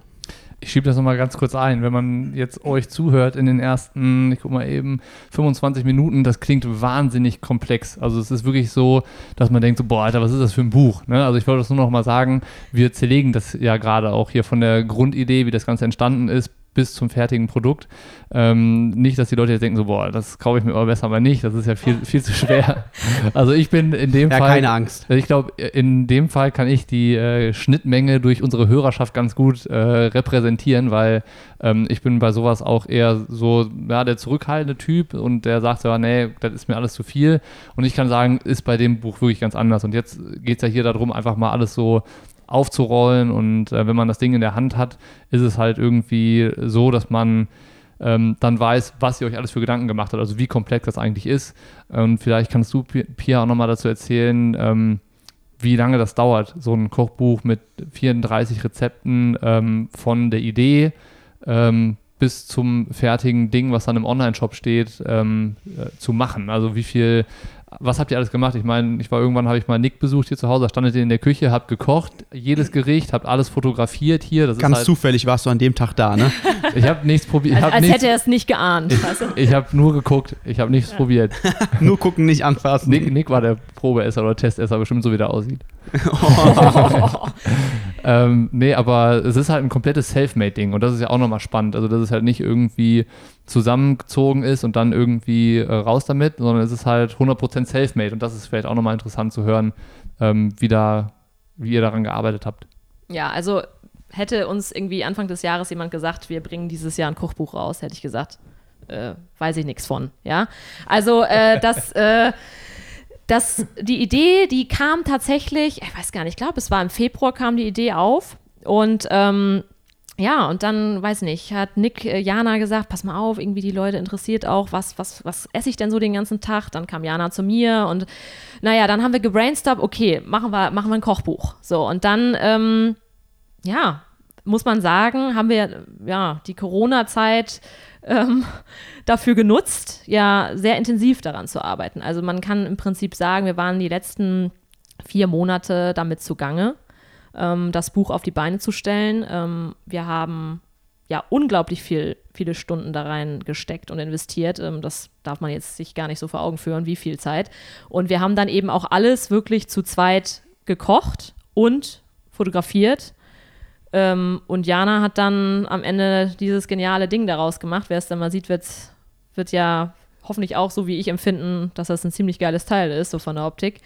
Ich schiebe das nochmal ganz kurz ein. Wenn man jetzt euch zuhört in den ersten, ich guck mal eben, 25 Minuten, das klingt wahnsinnig komplex. Also es ist wirklich so, dass man denkt so, boah, Alter, was ist das für ein Buch? Ne? Also ich wollte das nur nochmal sagen, wir zerlegen das ja gerade auch hier von der Grundidee, wie das Ganze entstanden ist, bis zum fertigen Produkt. Ähm, nicht, dass die Leute jetzt denken, so, boah, das kaufe ich mir aber besser mal nicht, das ist ja viel, viel zu schwer. *laughs* Also ich bin in dem ja, Fall. keine Angst. Ich glaube, in dem Fall kann ich die äh, Schnittmenge durch unsere Hörerschaft ganz gut äh, repräsentieren, weil ähm, ich bin bei sowas auch eher so, ja, der zurückhaltende Typ und der sagt so, nee, das ist mir alles zu viel. Und ich kann sagen, ist bei dem Buch wirklich ganz anders. Und jetzt geht es ja hier darum, einfach mal alles so aufzurollen. Und äh, wenn man das Ding in der Hand hat, ist es halt irgendwie so, dass man ähm, dann weiß, was ihr euch alles für Gedanken gemacht habt, also wie komplex das eigentlich ist. Und vielleicht kannst du, Pia, auch nochmal dazu erzählen, ähm, wie lange das dauert, so ein Kochbuch mit 34 Rezepten ähm, von der Idee ähm, bis zum fertigen Ding, was dann im Online-Shop steht, ähm, äh, zu machen. Also wie viel was habt ihr alles gemacht? Ich meine, ich war irgendwann, habe ich mal Nick besucht hier zu Hause, da standet ihr in der Küche, habt gekocht, jedes Gericht, habt alles fotografiert hier. Das Ganz halt, zufällig warst du an dem Tag da, ne? *laughs* ich habe nichts probiert. Als, als hätte er es nicht geahnt. Ich, ich habe nur geguckt, ich habe nichts ja. probiert. *laughs* nur gucken, nicht anfassen. Nick, Nick war der Probeesser oder Testesser, bestimmt so wie der aussieht. Oh. *laughs* ähm, nee, aber es ist halt ein komplettes Selfmade-Ding und das ist ja auch nochmal spannend. Also, dass es halt nicht irgendwie zusammengezogen ist und dann irgendwie äh, raus damit, sondern es ist halt 100% Selfmade und das ist vielleicht auch nochmal interessant zu hören, ähm, wie, da, wie ihr daran gearbeitet habt. Ja, also hätte uns irgendwie Anfang des Jahres jemand gesagt, wir bringen dieses Jahr ein Kochbuch raus, hätte ich gesagt, äh, weiß ich nichts von, ja. Also äh, das, *laughs* äh, das, die Idee, die kam tatsächlich, ich weiß gar nicht, ich glaube, es war im Februar kam die Idee auf und ähm, ja, und dann, weiß nicht, hat Nick äh, Jana gesagt, pass mal auf, irgendwie die Leute interessiert auch, was, was, was esse ich denn so den ganzen Tag? Dann kam Jana zu mir und naja, dann haben wir gebrainstormt, okay, machen wir, machen wir ein Kochbuch. So, und dann, ähm, ja, muss man sagen, haben wir ja die Corona-Zeit ähm, *laughs* dafür genutzt, ja, sehr intensiv daran zu arbeiten. Also man kann im Prinzip sagen, wir waren die letzten vier Monate damit zugange ähm, das Buch auf die Beine zu stellen. Ähm, wir haben ja unglaublich viel, viele Stunden da rein gesteckt und investiert. Ähm, das darf man jetzt sich gar nicht so vor Augen führen, wie viel Zeit. Und wir haben dann eben auch alles wirklich zu zweit gekocht und fotografiert. Ähm, und Jana hat dann am Ende dieses geniale Ding daraus gemacht. Wer es dann mal sieht, wird, wird ja hoffentlich auch so wie ich empfinden, dass das ein ziemlich geiles Teil ist, so von der Optik.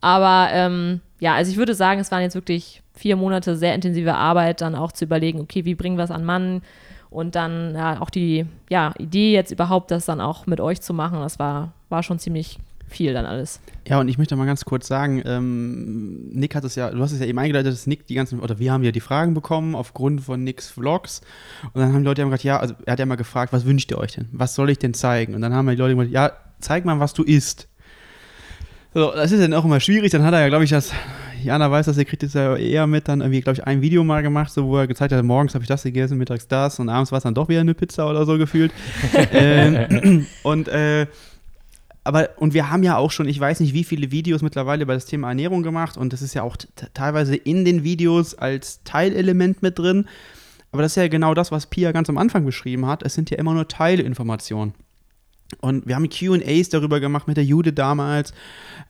Aber ähm, ja, also ich würde sagen, es waren jetzt wirklich vier Monate sehr intensive Arbeit, dann auch zu überlegen, okay, wie bringen wir es an Mann? Und dann ja, auch die ja, Idee jetzt überhaupt, das dann auch mit euch zu machen, das war, war schon ziemlich viel dann alles. Ja, und ich möchte mal ganz kurz sagen, ähm, Nick hat es ja, du hast es ja eben eingeleitet, dass Nick die ganzen, oder wir haben ja die Fragen bekommen aufgrund von Nicks Vlogs. Und dann haben die Leute ja gesagt, ja, also er hat ja mal gefragt, was wünscht ihr euch denn? Was soll ich denn zeigen? Und dann haben die Leute gesagt, ja, zeig mal, was du isst. So, das ist dann auch immer schwierig. Dann hat er ja, glaube ich, das, Jana weiß das, er kriegt jetzt ja eher mit, dann irgendwie, glaube ich, ein Video mal gemacht, so, wo er gezeigt hat, morgens habe ich das gegessen, mittags das und abends war es dann doch wieder eine Pizza oder so gefühlt. *laughs* ähm, *clears throat* und, äh, aber, und wir haben ja auch schon, ich weiß nicht, wie viele Videos mittlerweile über das Thema Ernährung gemacht und das ist ja auch teilweise in den Videos als Teilelement mit drin. Aber das ist ja genau das, was Pia ganz am Anfang beschrieben hat. Es sind ja immer nur Teilinformationen. Und wir haben QAs darüber gemacht mit der Jude damals.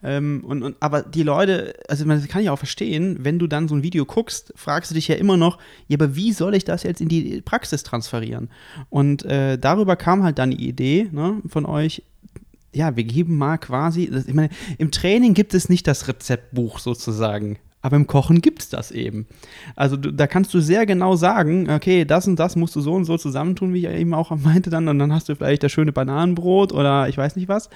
Ähm, und, und, aber die Leute, also man kann ja auch verstehen, wenn du dann so ein Video guckst, fragst du dich ja immer noch, ja, aber wie soll ich das jetzt in die Praxis transferieren? Und äh, darüber kam halt dann die Idee ne, von euch, ja, wir geben mal quasi, ich meine, im Training gibt es nicht das Rezeptbuch sozusagen. Aber im Kochen gibt es das eben. Also du, da kannst du sehr genau sagen, okay, das und das musst du so und so zusammentun, wie ich eben auch meinte dann, und dann hast du vielleicht das schöne Bananenbrot oder ich weiß nicht was.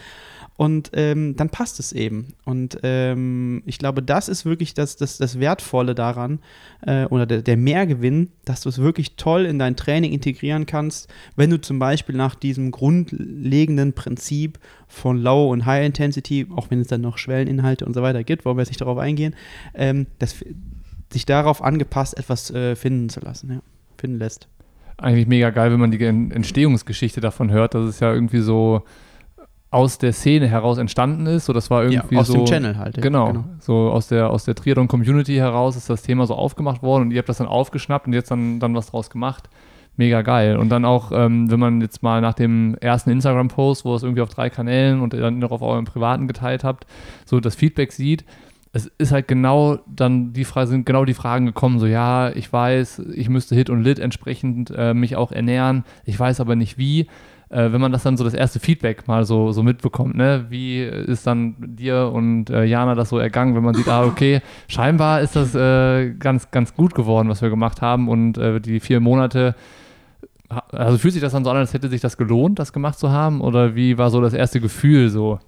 Und ähm, dann passt es eben. Und ähm, ich glaube, das ist wirklich das, das, das Wertvolle daran äh, oder der, der Mehrgewinn, dass du es wirklich toll in dein Training integrieren kannst, wenn du zum Beispiel nach diesem grundlegenden Prinzip von Low und High Intensity, auch wenn es dann noch Schwelleninhalte und so weiter gibt, wollen wir jetzt nicht darauf eingehen, ähm, das, sich darauf angepasst etwas äh, finden zu lassen, ja, finden lässt. Eigentlich mega geil, wenn man die Entstehungsgeschichte davon hört. Das ist ja irgendwie so aus der Szene heraus entstanden ist. So, das war irgendwie ja, aus so, dem Channel halt. Ja, genau, genau, So aus der, aus der Triathlon Community heraus ist das Thema so aufgemacht worden und ihr habt das dann aufgeschnappt und jetzt dann, dann was draus gemacht. Mega geil. Und dann auch, ähm, wenn man jetzt mal nach dem ersten Instagram-Post, wo es irgendwie auf drei Kanälen und dann noch auf eurem privaten geteilt habt, so das Feedback sieht, es ist halt genau dann die Frage, sind genau die Fragen gekommen, so ja, ich weiß, ich müsste Hit und Lit entsprechend äh, mich auch ernähren, ich weiß aber nicht wie äh, wenn man das dann so das erste Feedback mal so, so mitbekommt, ne? wie ist dann dir und äh, Jana das so ergangen, wenn man sieht, ah, okay, *laughs* scheinbar ist das äh, ganz, ganz gut geworden, was wir gemacht haben und äh, die vier Monate, also fühlt sich das dann so an, als hätte sich das gelohnt, das gemacht zu haben oder wie war so das erste Gefühl so?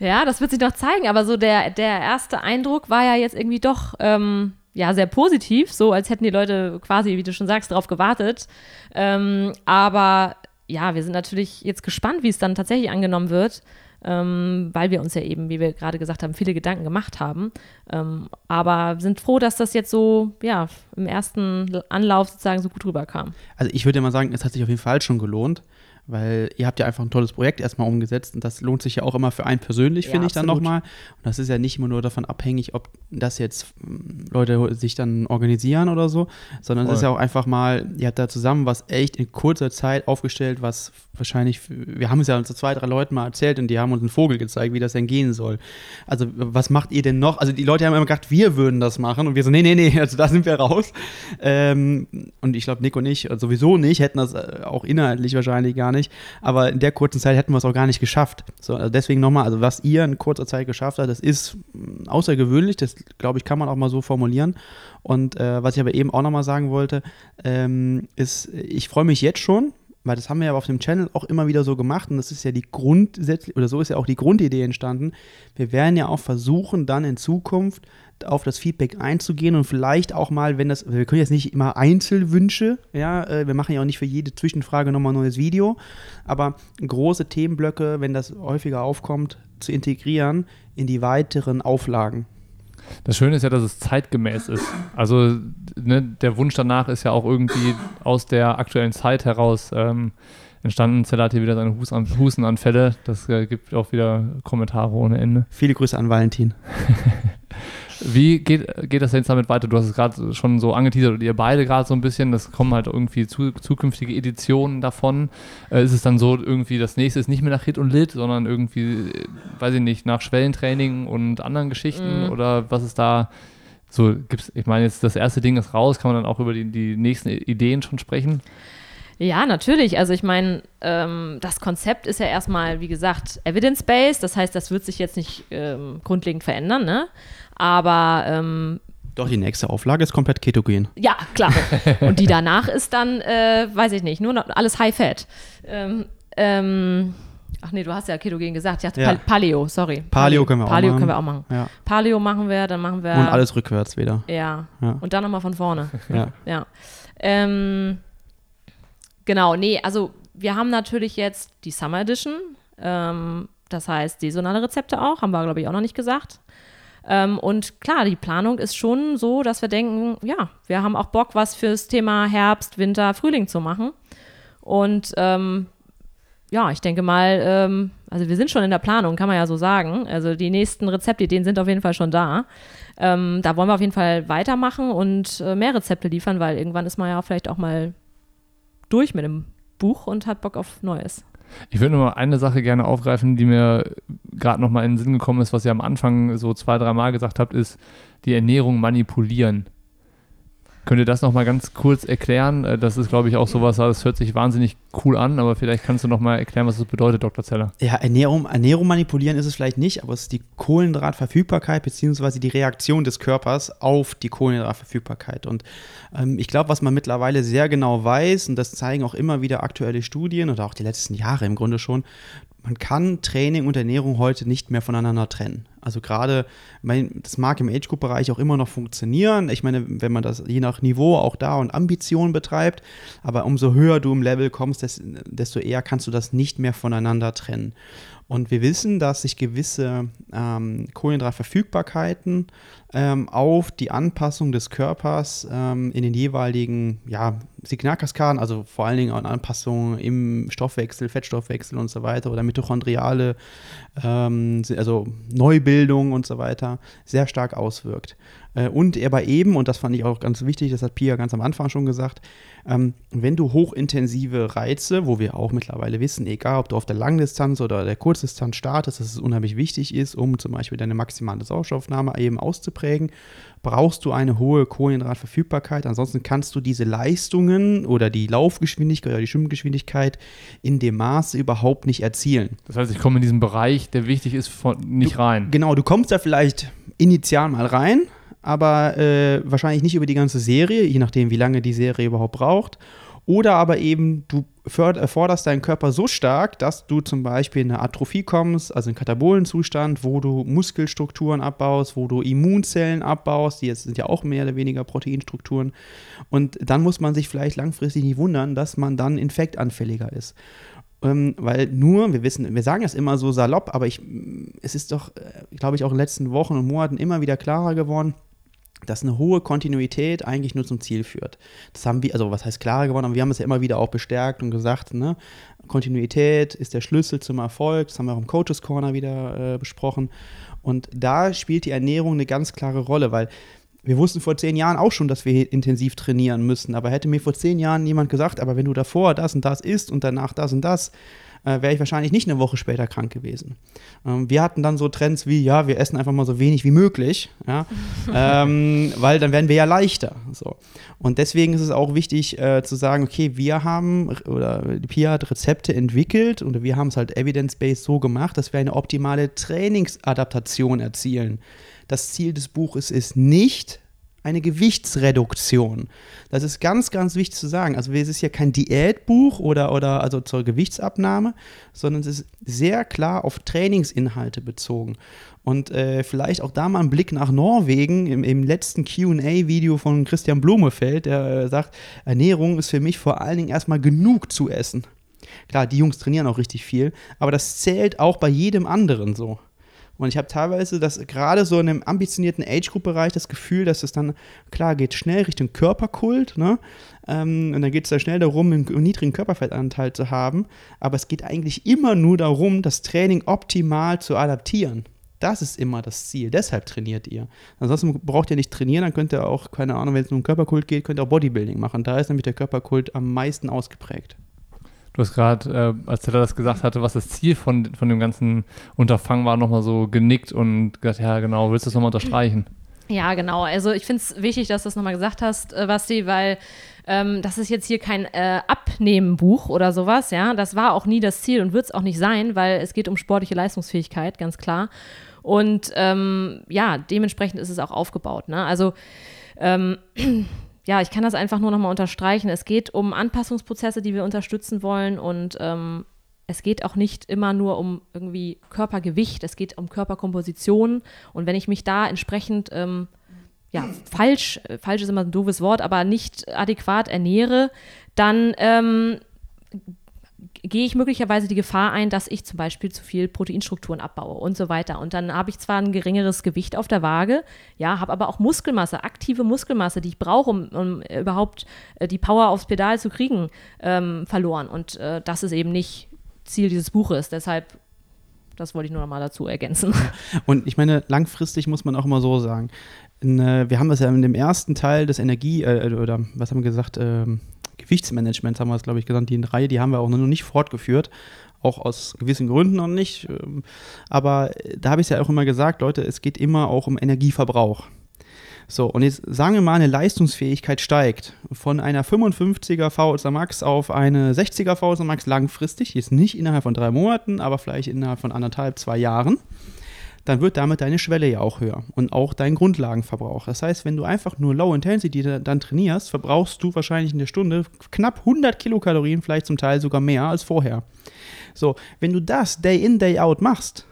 Ja, das wird sich noch zeigen, aber so der, der erste Eindruck war ja jetzt irgendwie doch, ähm, ja, sehr positiv, so als hätten die Leute quasi, wie du schon sagst, darauf gewartet. Ähm, aber ja, wir sind natürlich jetzt gespannt, wie es dann tatsächlich angenommen wird ähm, weil wir uns ja eben, wie wir gerade gesagt haben, viele Gedanken gemacht haben. Ähm, aber sind froh, dass das jetzt so, ja, im ersten Anlauf sozusagen so gut rüberkam. Also ich würde ja mal sagen, es hat sich auf jeden Fall schon gelohnt weil ihr habt ja einfach ein tolles Projekt erstmal umgesetzt und das lohnt sich ja auch immer für einen persönlich, ja, finde ich dann nochmal. Und das ist ja nicht immer nur davon abhängig, ob das jetzt hm, Leute sich dann organisieren oder so, sondern es ist ja auch einfach mal, ihr habt da zusammen was echt in kurzer Zeit aufgestellt, was wahrscheinlich, wir haben es ja zu zwei, drei Leuten mal erzählt und die haben uns einen Vogel gezeigt, wie das denn gehen soll. Also was macht ihr denn noch? Also die Leute haben immer gedacht, wir würden das machen und wir so, nee, nee, nee, also da sind wir raus. Ähm, und ich glaube, Nick und ich sowieso nicht, hätten das äh, auch inhaltlich wahrscheinlich gar nicht nicht. Aber in der kurzen Zeit hätten wir es auch gar nicht geschafft. So, also deswegen nochmal, also was ihr in kurzer Zeit geschafft habt, das ist mm, außergewöhnlich. Das, glaube ich, kann man auch mal so formulieren. Und äh, was ich aber eben auch nochmal sagen wollte, ähm, ist, ich freue mich jetzt schon, weil das haben wir ja auf dem Channel auch immer wieder so gemacht und das ist ja die Grundsätzlich, oder so ist ja auch die Grundidee entstanden. Wir werden ja auch versuchen, dann in Zukunft auf das Feedback einzugehen und vielleicht auch mal, wenn das, wir können jetzt nicht immer Einzelwünsche, ja, äh, wir machen ja auch nicht für jede Zwischenfrage nochmal ein neues Video, aber große Themenblöcke, wenn das häufiger aufkommt, zu integrieren in die weiteren Auflagen. Das Schöne ist ja, dass es zeitgemäß ist. Also ne, der Wunsch danach ist ja auch irgendwie aus der aktuellen Zeit heraus ähm, entstanden. Zell hatte wieder seine Hustenanfälle. Das äh, gibt auch wieder Kommentare ohne Ende. Viele Grüße an Valentin. *laughs* Wie geht, geht das jetzt damit weiter? Du hast es gerade schon so angeteasert und ihr beide gerade so ein bisschen, das kommen halt irgendwie zu, zukünftige Editionen davon. Äh, ist es dann so irgendwie, das nächste ist nicht mehr nach Hit und Lit, sondern irgendwie, äh, weiß ich nicht, nach Schwellentraining und anderen Geschichten mhm. oder was ist da so, gibt's, ich meine, jetzt das erste Ding ist raus, kann man dann auch über die, die nächsten Ideen schon sprechen? Ja, natürlich. Also ich meine, ähm, das Konzept ist ja erstmal, wie gesagt, evidence-based. Das heißt, das wird sich jetzt nicht ähm, grundlegend verändern. Ne? Aber ähm, doch, die nächste Auflage ist komplett ketogen. Ja, klar. Und die danach ist dann, äh, weiß ich nicht, nur noch alles High Fat. Ähm, ähm, ach nee, du hast ja ketogen gesagt. Ich ja. Paleo, sorry. Paleo, können wir Paleo auch machen. können wir auch machen. Ja. Paleo machen wir, dann machen wir. Und alles rückwärts wieder. Ja. ja. Und dann nochmal von vorne. Ja. ja. Ähm, genau, nee, also wir haben natürlich jetzt die Summer Edition. Ähm, das heißt, saisonale Rezepte auch, haben wir, glaube ich, auch noch nicht gesagt. Ähm, und klar, die Planung ist schon so, dass wir denken, ja, wir haben auch Bock, was fürs Thema Herbst, Winter, Frühling zu machen. Und ähm, ja, ich denke mal, ähm, also wir sind schon in der Planung, kann man ja so sagen. Also die nächsten Rezeptideen sind auf jeden Fall schon da. Ähm, da wollen wir auf jeden Fall weitermachen und äh, mehr Rezepte liefern, weil irgendwann ist man ja vielleicht auch mal durch mit dem Buch und hat Bock auf Neues. Ich würde nur mal eine Sache gerne aufgreifen, die mir gerade nochmal in den Sinn gekommen ist, was ihr am Anfang so zwei, drei Mal gesagt habt, ist die Ernährung manipulieren. Könnt ihr das nochmal ganz kurz erklären? Äh, das ist, glaube ich, auch sowas, das hört sich wahnsinnig cool an, aber vielleicht kannst du nochmal erklären, was das bedeutet, Dr. Zeller. Ja, Ernährung, Ernährung manipulieren ist es vielleicht nicht, aber es ist die Kohlenhydratverfügbarkeit beziehungsweise die Reaktion des Körpers auf die Kohlenhydratverfügbarkeit. Und ähm, ich glaube, was man mittlerweile sehr genau weiß, und das zeigen auch immer wieder aktuelle Studien oder auch die letzten Jahre im Grunde schon, man kann Training und Ernährung heute nicht mehr voneinander trennen. Also gerade, das mag im Age-Group-Bereich auch immer noch funktionieren. Ich meine, wenn man das je nach Niveau auch da und Ambition betreibt, aber umso höher du im Level kommst, desto eher kannst du das nicht mehr voneinander trennen. Und wir wissen, dass sich gewisse ähm, Kohlenhydratverfügbarkeiten ähm, auf die Anpassung des Körpers ähm, in den jeweiligen ja, Signalkaskaden, also vor allen Dingen an Anpassungen im Stoffwechsel, Fettstoffwechsel und so weiter oder mitochondriale, ähm, also Neubildung und so weiter, sehr stark auswirkt. Äh, und er aber eben, und das fand ich auch ganz wichtig, das hat Pia ganz am Anfang schon gesagt, ähm, wenn du hochintensive Reize, wo wir auch mittlerweile wissen, egal ob du auf der Langdistanz oder der Kurzdistanz startest, dass es unheimlich wichtig ist, um zum Beispiel deine maximale Sauerstoffnahme eben auszuprägen, brauchst du eine hohe Kohlenhydratverfügbarkeit. Ansonsten kannst du diese Leistungen oder die Laufgeschwindigkeit oder die Schwimmgeschwindigkeit in dem Maße überhaupt nicht erzielen. Das heißt, ich komme in diesen Bereich, der wichtig ist, nicht du, rein. Genau, du kommst da vielleicht initial mal rein, aber äh, wahrscheinlich nicht über die ganze Serie, je nachdem, wie lange die Serie überhaupt braucht. Oder aber eben, du forderst deinen Körper so stark, dass du zum Beispiel in eine Atrophie kommst, also in Katabolenzustand, wo du Muskelstrukturen abbaust, wo du Immunzellen abbaust, die jetzt sind ja auch mehr oder weniger Proteinstrukturen. Und dann muss man sich vielleicht langfristig nicht wundern, dass man dann infektanfälliger ist. Ähm, weil nur, wir wissen, wir sagen das immer so salopp, aber ich, es ist doch, äh, glaube ich, auch in den letzten Wochen und Monaten immer wieder klarer geworden, dass eine hohe Kontinuität eigentlich nur zum Ziel führt. Das haben wir, also was heißt klarer geworden, aber wir haben es ja immer wieder auch bestärkt und gesagt, ne, Kontinuität ist der Schlüssel zum Erfolg. Das haben wir auch im Coaches Corner wieder äh, besprochen. Und da spielt die Ernährung eine ganz klare Rolle, weil wir wussten vor zehn Jahren auch schon, dass wir intensiv trainieren müssen. Aber hätte mir vor zehn Jahren jemand gesagt, aber wenn du davor das und das isst und danach das und das, äh, wäre ich wahrscheinlich nicht eine Woche später krank gewesen. Ähm, wir hatten dann so Trends wie, ja, wir essen einfach mal so wenig wie möglich, ja, *laughs* ähm, weil dann werden wir ja leichter. So. Und deswegen ist es auch wichtig äh, zu sagen, okay, wir haben, oder die Pia hat Rezepte entwickelt und wir haben es halt evidence-based so gemacht, dass wir eine optimale Trainingsadaptation erzielen. Das Ziel des Buches ist nicht, eine Gewichtsreduktion. Das ist ganz, ganz wichtig zu sagen. Also es ist ja kein Diätbuch oder, oder also zur Gewichtsabnahme, sondern es ist sehr klar auf Trainingsinhalte bezogen. Und äh, vielleicht auch da mal ein Blick nach Norwegen im, im letzten QA-Video von Christian Blumefeld, der äh, sagt, Ernährung ist für mich vor allen Dingen erstmal genug zu essen. Klar, die Jungs trainieren auch richtig viel, aber das zählt auch bei jedem anderen so. Und ich habe teilweise das gerade so in einem ambitionierten Age-Group-Bereich das Gefühl, dass es dann, klar, geht schnell Richtung Körperkult, ne? Ähm, und dann geht es da schnell darum, einen niedrigen Körperfettanteil zu haben. Aber es geht eigentlich immer nur darum, das Training optimal zu adaptieren. Das ist immer das Ziel. Deshalb trainiert ihr. Ansonsten braucht ihr nicht trainieren, dann könnt ihr auch, keine Ahnung, wenn es um Körperkult geht, könnt ihr auch Bodybuilding machen. Da ist nämlich der Körperkult am meisten ausgeprägt. Du hast gerade, äh, als er das gesagt hatte, was das Ziel von, von dem ganzen Unterfangen war, nochmal so genickt und gesagt, ja genau, willst du das nochmal unterstreichen? Ja, genau. Also ich finde es wichtig, dass du das nochmal gesagt hast, äh, Basti, weil ähm, das ist jetzt hier kein äh, Abnehmenbuch oder sowas, ja. Das war auch nie das Ziel und wird es auch nicht sein, weil es geht um sportliche Leistungsfähigkeit, ganz klar. Und ähm, ja, dementsprechend ist es auch aufgebaut. Ne? Also ähm, ja, ich kann das einfach nur nochmal unterstreichen. Es geht um Anpassungsprozesse, die wir unterstützen wollen und ähm, es geht auch nicht immer nur um irgendwie Körpergewicht, es geht um Körperkomposition und wenn ich mich da entsprechend ähm, ja, falsch, äh, falsch ist immer ein doofes Wort, aber nicht adäquat ernähre, dann ähm, gehe ich möglicherweise die Gefahr ein, dass ich zum Beispiel zu viel Proteinstrukturen abbaue und so weiter. Und dann habe ich zwar ein geringeres Gewicht auf der Waage, ja, habe aber auch Muskelmasse, aktive Muskelmasse, die ich brauche, um, um überhaupt äh, die Power aufs Pedal zu kriegen, ähm, verloren. Und äh, das ist eben nicht Ziel dieses Buches. Deshalb das wollte ich nur noch mal dazu ergänzen. Und ich meine, langfristig muss man auch immer so sagen. Äh, wir haben das ja in dem ersten Teil des Energie, äh, oder was haben wir gesagt, ähm, Gewichtsmanagement haben wir es, glaube ich, genannt, die Reihe, die haben wir auch noch nicht fortgeführt, auch aus gewissen Gründen noch nicht. Ähm, aber da habe ich es ja auch immer gesagt, Leute, es geht immer auch um Energieverbrauch. So, und jetzt sagen wir mal, eine Leistungsfähigkeit steigt von einer 55er VSA Max auf eine 60er VSA Max langfristig, jetzt nicht innerhalb von drei Monaten, aber vielleicht innerhalb von anderthalb, zwei Jahren dann wird damit deine Schwelle ja auch höher und auch dein Grundlagenverbrauch. Das heißt, wenn du einfach nur Low Intensity dann trainierst, verbrauchst du wahrscheinlich in der Stunde knapp 100 Kilokalorien, vielleicht zum Teil sogar mehr als vorher. So, wenn du das Day in, Day out machst,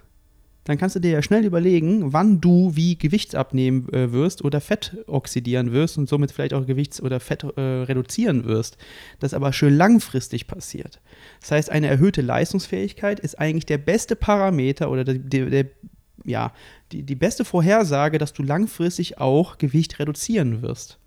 dann kannst du dir ja schnell überlegen, wann du wie Gewicht abnehmen äh, wirst oder Fett oxidieren wirst und somit vielleicht auch Gewichts- oder Fett äh, reduzieren wirst. Das aber schön langfristig passiert. Das heißt, eine erhöhte Leistungsfähigkeit ist eigentlich der beste Parameter oder der, der, ja, die, die beste Vorhersage, dass du langfristig auch Gewicht reduzieren wirst.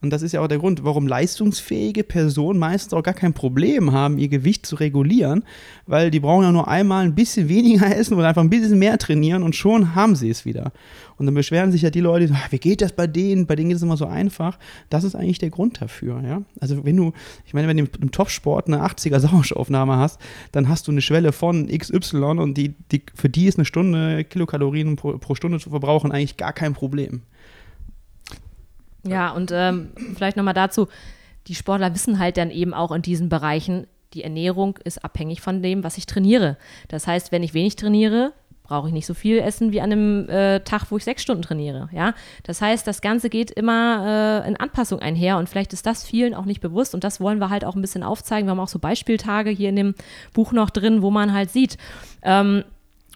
Und das ist ja auch der Grund, warum leistungsfähige Personen meistens auch gar kein Problem haben, ihr Gewicht zu regulieren, weil die brauchen ja nur einmal ein bisschen weniger *laughs* essen oder einfach ein bisschen mehr trainieren und schon haben sie es wieder. Und dann beschweren sich ja die Leute, ach, wie geht das bei denen? Bei denen geht es immer so einfach. Das ist eigentlich der Grund dafür. Ja? Also wenn du, ich meine, wenn du im Topsport eine 80er *laughs* Sauerstoffaufnahme hast, dann hast du eine Schwelle von XY und die, die, für die ist eine Stunde Kilokalorien pro, pro Stunde zu verbrauchen eigentlich gar kein Problem. Ja, und ähm, vielleicht nochmal dazu, die Sportler wissen halt dann eben auch in diesen Bereichen, die Ernährung ist abhängig von dem, was ich trainiere. Das heißt, wenn ich wenig trainiere, brauche ich nicht so viel essen wie an einem äh, Tag, wo ich sechs Stunden trainiere. Ja, das heißt, das Ganze geht immer äh, in Anpassung einher und vielleicht ist das vielen auch nicht bewusst und das wollen wir halt auch ein bisschen aufzeigen. Wir haben auch so Beispieltage hier in dem Buch noch drin, wo man halt sieht, ähm,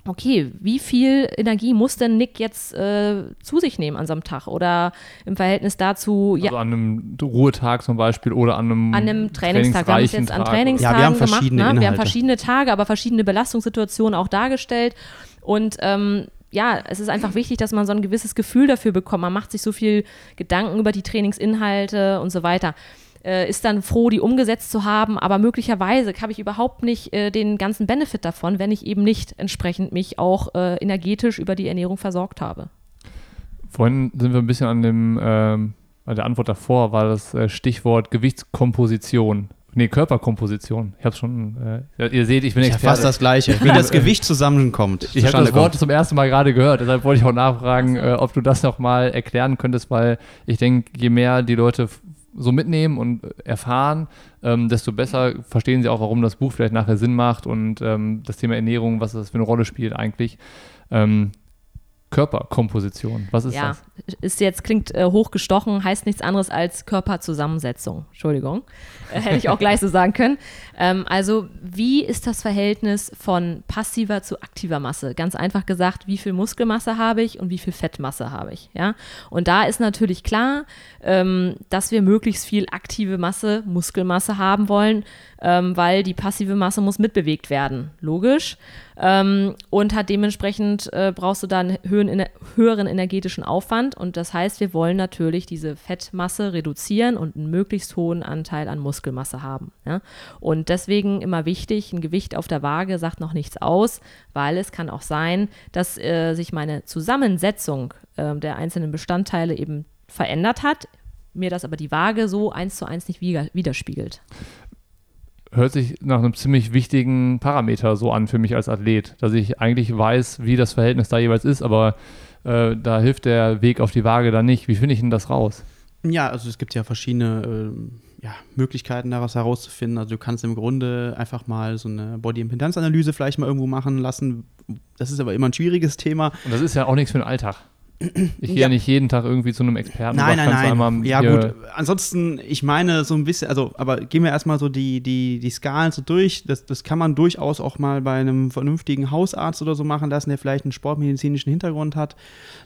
okay, wie viel Energie muss denn Nick jetzt äh, zu sich nehmen an so einem Tag oder im Verhältnis dazu, ja. Also an einem Ruhetag zum Beispiel oder an einem, an einem Trainingstag. Wir haben es jetzt an Trainingstagen ja, wir haben verschiedene gemacht. Ne? Wir haben verschiedene Tage, aber verschiedene Belastungssituationen auch dargestellt. Und ähm, ja, es ist einfach wichtig, dass man so ein gewisses Gefühl dafür bekommt. Man macht sich so viel Gedanken über die Trainingsinhalte und so weiter äh, ist dann froh, die umgesetzt zu haben, aber möglicherweise habe ich überhaupt nicht äh, den ganzen Benefit davon, wenn ich eben nicht entsprechend mich auch äh, energetisch über die Ernährung versorgt habe. Vorhin sind wir ein bisschen an dem, ähm, bei der Antwort davor war das äh, Stichwort Gewichtskomposition. Nee, Körperkomposition. Ich habe schon, äh, ihr seht, ich bin Experte. Ja, fast das Gleiche. Wie das Gewicht zusammenkommt. Ich habe das Wort kommt. zum ersten Mal gerade gehört, deshalb wollte ich auch nachfragen, äh, ob du das nochmal erklären könntest, weil ich denke, je mehr die Leute so mitnehmen und erfahren, ähm, desto besser verstehen sie auch, warum das Buch vielleicht nachher Sinn macht und ähm, das Thema Ernährung, was das für eine Rolle spielt eigentlich. Ähm, Körperkomposition, was ist ja, das? Ist jetzt, klingt äh, hochgestochen, heißt nichts anderes als Körperzusammensetzung. Entschuldigung, äh, hätte ich auch gleich so sagen können. Ähm, also, wie ist das Verhältnis von passiver zu aktiver Masse? Ganz einfach gesagt, wie viel Muskelmasse habe ich und wie viel Fettmasse habe ich? Ja? Und da ist natürlich klar, ähm, dass wir möglichst viel aktive Masse, Muskelmasse haben wollen, ähm, weil die passive Masse muss mitbewegt werden. Logisch ähm, und hat dementsprechend äh, brauchst du dann höheren, höheren energetischen Aufwand und das heißt, wir wollen natürlich diese Fettmasse reduzieren und einen möglichst hohen Anteil an Muskelmasse haben. Ja? Und deswegen immer wichtig, ein Gewicht auf der Waage sagt noch nichts aus, weil es kann auch sein, dass äh, sich meine Zusammensetzung äh, der einzelnen Bestandteile eben verändert hat, mir das aber die Waage so eins zu eins nicht widerspiegelt hört sich nach einem ziemlich wichtigen Parameter so an für mich als Athlet, dass ich eigentlich weiß, wie das Verhältnis da jeweils ist, aber äh, da hilft der Weg auf die Waage dann nicht. Wie finde ich denn das raus? Ja, also es gibt ja verschiedene äh, ja, Möglichkeiten, daraus herauszufinden. Also du kannst im Grunde einfach mal so eine Body-Impedanz-Analyse vielleicht mal irgendwo machen lassen. Das ist aber immer ein schwieriges Thema. Und das ist ja auch nichts für den Alltag. Ich gehe ja. nicht jeden Tag irgendwie zu einem Experten. Nein, nein, nein. Einmal ja gut, ansonsten, ich meine so ein bisschen, also, aber gehen wir erstmal so die, die, die Skalen so durch. Das, das kann man durchaus auch mal bei einem vernünftigen Hausarzt oder so machen lassen, der vielleicht einen sportmedizinischen Hintergrund hat.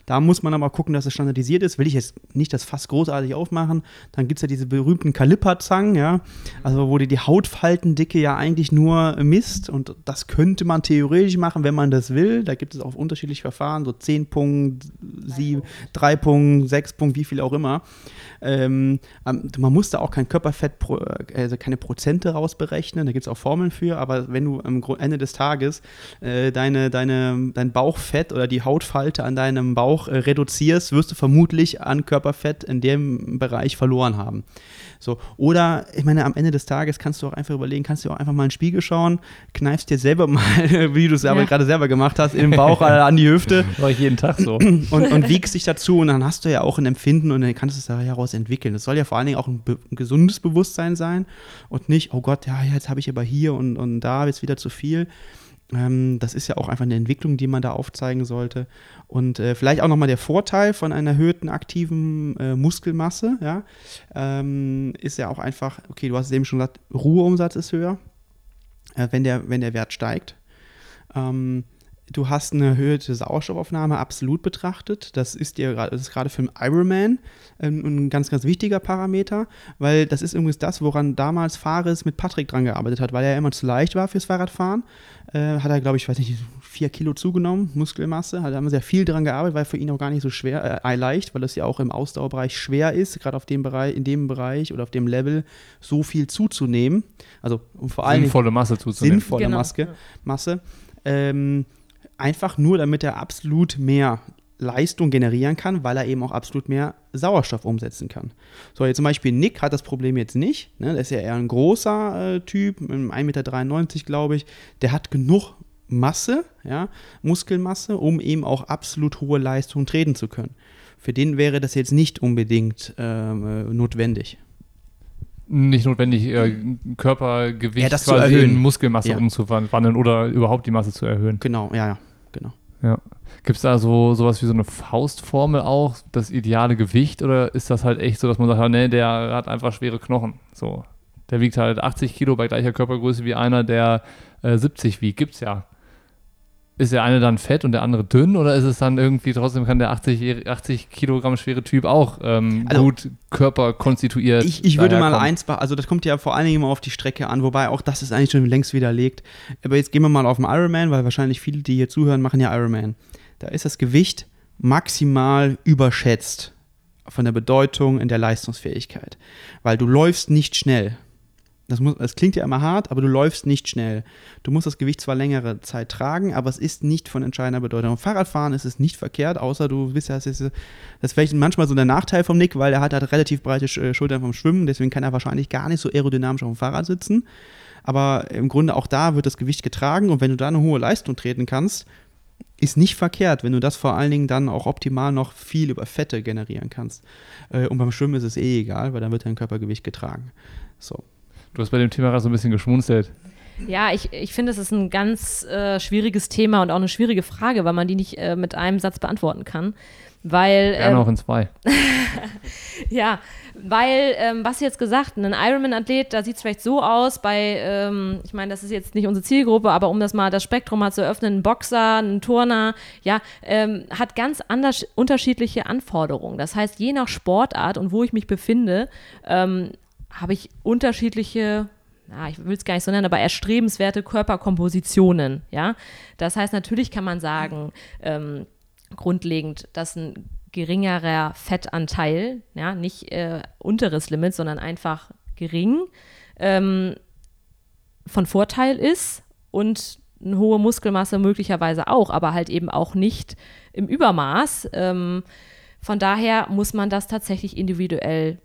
Da muss man aber gucken, dass es standardisiert ist. Will ich jetzt nicht das Fass großartig aufmachen. Dann gibt es ja diese berühmten Kaliperzangen, ja, also wo die, die Hautfaltendicke ja eigentlich nur misst und das könnte man theoretisch machen, wenn man das will. Da gibt es auch unterschiedliche Verfahren, so 10 Punkte. 7, 3 Punkten, 6 Punkten, wie viel auch immer. Ähm, man muss da auch kein Körperfett, äh, also keine Prozente rausberechnen, da gibt es auch Formeln für, aber wenn du am Ende des Tages äh, deine, deine, dein Bauchfett oder die Hautfalte an deinem Bauch äh, reduzierst, wirst du vermutlich an Körperfett in dem Bereich verloren haben. So. Oder, ich meine, am Ende des Tages kannst du auch einfach überlegen, kannst du auch einfach mal in den Spiegel schauen, kneifst dir selber *laughs* mal, wie du es aber ja. gerade selber gemacht hast, in den Bauch, an die Hüfte. *laughs* War ich jeden Tag so. *clears throat* Und, und wiegst dich dazu und dann hast du ja auch ein Empfinden und dann kannst du es da heraus entwickeln. Das soll ja vor allen Dingen auch ein, ein gesundes Bewusstsein sein und nicht, oh Gott, ja, jetzt habe ich aber hier und, und da jetzt wieder zu viel. Ähm, das ist ja auch einfach eine Entwicklung, die man da aufzeigen sollte. Und äh, vielleicht auch nochmal der Vorteil von einer erhöhten aktiven äh, Muskelmasse, ja, ähm, ist ja auch einfach, okay, du hast es eben schon gesagt, Ruheumsatz ist höher, äh, wenn, der, wenn der Wert steigt. Ähm, du hast eine erhöhte Sauerstoffaufnahme absolut betrachtet. Das ist dir das ist gerade für einen Ironman ähm, ein ganz, ganz wichtiger Parameter, weil das ist übrigens das, woran damals Fares mit Patrick dran gearbeitet hat, weil er immer zu leicht war fürs Fahrradfahren. Äh, hat er, glaube ich, weiß nicht, vier Kilo zugenommen, Muskelmasse. Da haben wir sehr viel dran gearbeitet, weil für ihn auch gar nicht so schwer, äh, leicht, weil es ja auch im Ausdauerbereich schwer ist, gerade auf dem Bereich, in dem Bereich oder auf dem Level so viel zuzunehmen. Also vor allem sinnvolle Masse zuzunehmen. Sinnvolle genau. Maske, Masse. Ähm, einfach nur, damit er absolut mehr Leistung generieren kann, weil er eben auch absolut mehr Sauerstoff umsetzen kann. So, jetzt zum Beispiel Nick hat das Problem jetzt nicht. Ne? Der ist ja eher ein großer äh, Typ, 1,93 Meter, glaube ich. Der hat genug Masse, ja, Muskelmasse, um eben auch absolut hohe Leistung treten zu können. Für den wäre das jetzt nicht unbedingt äh, notwendig nicht notwendig, äh, Körpergewicht ja, quasi in Muskelmasse ja. umzuwandeln oder überhaupt die Masse zu erhöhen. Genau, ja, ja, genau. Ja. Gibt es da so sowas wie so eine Faustformel auch, das ideale Gewicht oder ist das halt echt so, dass man sagt, nee, der hat einfach schwere Knochen? So, der wiegt halt 80 Kilo bei gleicher Körpergröße wie einer, der äh, 70 wiegt. Gibt's ja. Ist der eine dann fett und der andere dünn oder ist es dann irgendwie trotzdem kann der 80, 80 Kilogramm schwere Typ auch ähm, Also, gut körperkonstituiert? Ich, ich würde mal eins, also das kommt ja vor allen Dingen immer auf die Strecke an, wobei auch das ist eigentlich schon längst widerlegt. Aber jetzt gehen wir mal auf den Ironman, weil wahrscheinlich viele, die hier zuhören, machen ja Ironman. Da ist das Gewicht maximal überschätzt von der Bedeutung in der Leistungsfähigkeit, weil du läufst nicht schnell. Das, muss, das klingt ja immer hart, aber du läufst nicht schnell. Du musst das Gewicht zwar längere Zeit tragen, aber es ist nicht von entscheidender Bedeutung. Fahrradfahren ist es nicht verkehrt, außer du bist ja, das ist, das ist vielleicht manchmal so der Nachteil vom Nick, weil er hat halt relativ breite äh, Schultern vom Schwimmen, deswegen kann er wahrscheinlich gar nicht so aerodynamisch auf dem Fahrrad sitzen. Aber im Grunde auch da wird das Gewicht getragen und wenn du da eine hohe Leistung treten kannst, ist nicht verkehrt, wenn du das vor allen Dingen dann auch optimal noch viel über Fette generieren kannst. Äh, Und beim Schwimmen ist es eh egal, weil dann wird dein Körpergewicht getragen. So. Du hast bei dem Thema gerade so ein bisschen geschmunzelt. Ja, ich, ich finde, es ist ein ganz äh, schwieriges Thema und auch eine schwierige Frage, weil man die nicht äh, mit einem Satz beantworten kann. Weil, Gerne ähm, auch in zwei. *laughs* ja, weil, ähm, was jetzt gesagt, ein Ironman-Athlet, da sieht es vielleicht so aus, bei, ähm, ich meine, das ist jetzt nicht unsere Zielgruppe, aber um das mal das Spektrum mal zu eröffnen, ein Boxer, ein Turner, ja, ähm, hat ganz anders, unterschiedliche Anforderungen. Das heißt, je nach Sportart und wo ich mich befinde, ähm, habe ich unterschiedliche ja, ich will es gar nicht so nennen, aber erstrebenswerte Körperkompositionen, ja. Das heißt, natürlich kann man sagen, ähm, grundlegend, dass ein geringerer Fettanteil, ja, nicht äh, unteres Limit, sondern einfach gering, ähm, von Vorteil ist und eine hohe Muskelmasse möglicherweise auch, aber halt eben auch nicht im Übermaß. Ähm, von daher muss man das tatsächlich individuell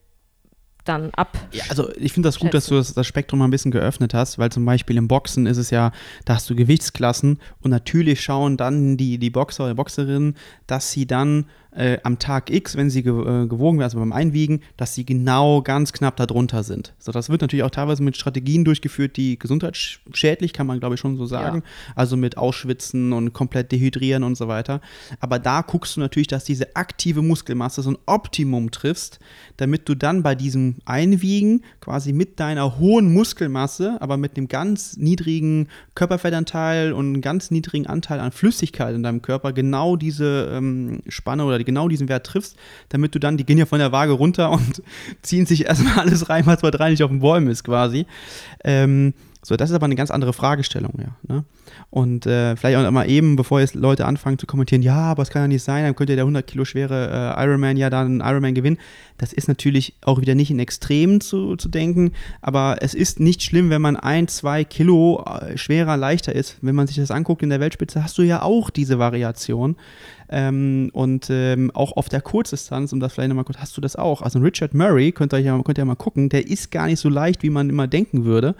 dann ab. Ja, also ich finde das gut, dass du das, Spektrum mal ein bisschen geöffnet hast, weil zum Beispiel im Boxen ist es ja, da hast du Gewichtsklassen und natürlich schauen dann die, die Boxer oder Boxerinnen, dass sie dann äh, am Tag X, wenn sie ge äh, gewogen werden, also beim Einwiegen, dass sie genau ganz knapp darunter sind. So, das wird natürlich auch teilweise mit Strategien durchgeführt, die gesundheitsschädlich, kann man glaube ich schon so sagen. Also mit Ausschwitzen und komplett dehydrieren und so weiter. Aber da guckst du natürlich, dass diese aktive Muskelmasse so ein Optimum triffst, damit du dann bei diesem Einwiegen quasi mit deiner hohen Muskelmasse, aber mit einem ganz niedrigen Körperfettanteil und einem ganz niedrigen Anteil an Flüssigkeit in deinem Körper genau diese ähm, Spanne oder genau diesen Wert triffst, damit du dann, die gehen ja von der Waage runter und *laughs* ziehen sich erstmal alles rein, was bei drei nicht auf den Bäumen ist quasi. Ähm, so, das ist aber eine ganz andere Fragestellung, ja. Ne? Und äh, vielleicht auch mal eben, bevor jetzt Leute anfangen zu kommentieren, ja, aber es kann ja nicht sein, dann könnte der 100 Kilo schwere äh, Ironman ja dann Ironman gewinnen. Das ist natürlich auch wieder nicht in Extremen zu, zu denken, aber es ist nicht schlimm, wenn man ein, zwei Kilo äh, schwerer, leichter ist. Wenn man sich das anguckt in der Weltspitze, hast du ja auch diese Variation. Ähm, und ähm, auch auf der Kurzdistanz, um das vielleicht nochmal kurz, hast du das auch. Also Richard Murray, könnt ihr, könnt ihr ja mal gucken, der ist gar nicht so leicht, wie man immer denken würde.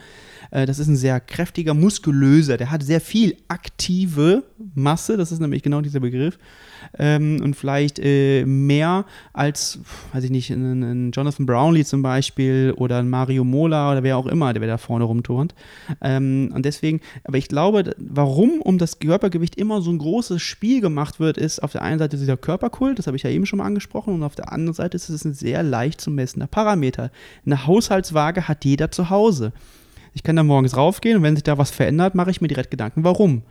Äh, das ist ein sehr kräftiger, muskulöser, der hat sehr viel aktive Masse, das ist nämlich genau dieser Begriff. Ähm, und vielleicht äh, mehr als, weiß ich nicht, ein, Jonathan Brownlee zum Beispiel oder ein Mario Mola oder wer auch immer, der da vorne rumturnt. Ähm, und deswegen, aber ich glaube, warum um das Körpergewicht immer so ein großes Spiel gemacht wird, ist auf der einen Seite dieser Körperkult, das habe ich ja eben schon mal angesprochen, und auf der anderen Seite ist es ein sehr leicht zu messender Parameter. Eine Haushaltswaage hat jeder zu Hause. Ich kann da morgens raufgehen und wenn sich da was verändert, mache ich mir direkt Gedanken, warum.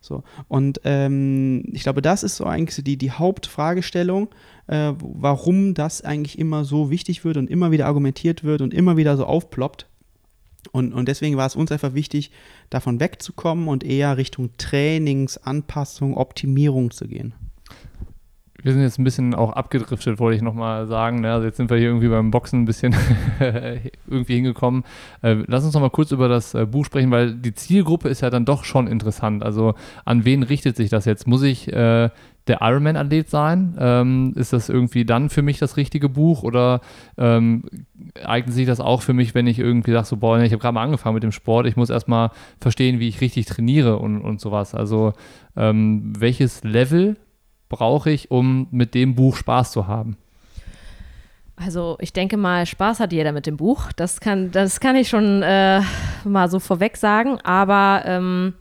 So. Und ähm, ich glaube, das ist so eigentlich die, die Hauptfragestellung, äh, warum das eigentlich immer so wichtig wird und immer wieder argumentiert wird und immer wieder so aufploppt. Und, und deswegen war es uns einfach wichtig, davon wegzukommen und eher Richtung Trainingsanpassung, Optimierung zu gehen. Wir sind jetzt ein bisschen auch abgedriftet, wollte ich nochmal sagen. Ne? Also jetzt sind wir hier irgendwie beim Boxen ein bisschen *laughs* irgendwie hingekommen. Äh, lass uns nochmal kurz über das äh, Buch sprechen, weil die Zielgruppe ist ja dann doch schon interessant. Also an wen richtet sich das jetzt? Muss ich äh, der Ironman-Athlet sein? Ähm, ist das irgendwie dann für mich das richtige Buch oder ähm, eignet sich das auch für mich, wenn ich irgendwie sage, so, boah, ich habe gerade mal angefangen mit dem Sport, ich muss erstmal verstehen, wie ich richtig trainiere und, und sowas. Also ähm, welches Level brauche ich, um mit dem Buch Spaß zu haben? Also ich denke mal, Spaß hat jeder mit dem Buch. Das kann, das kann ich schon äh, mal so vorweg sagen. Aber ähm,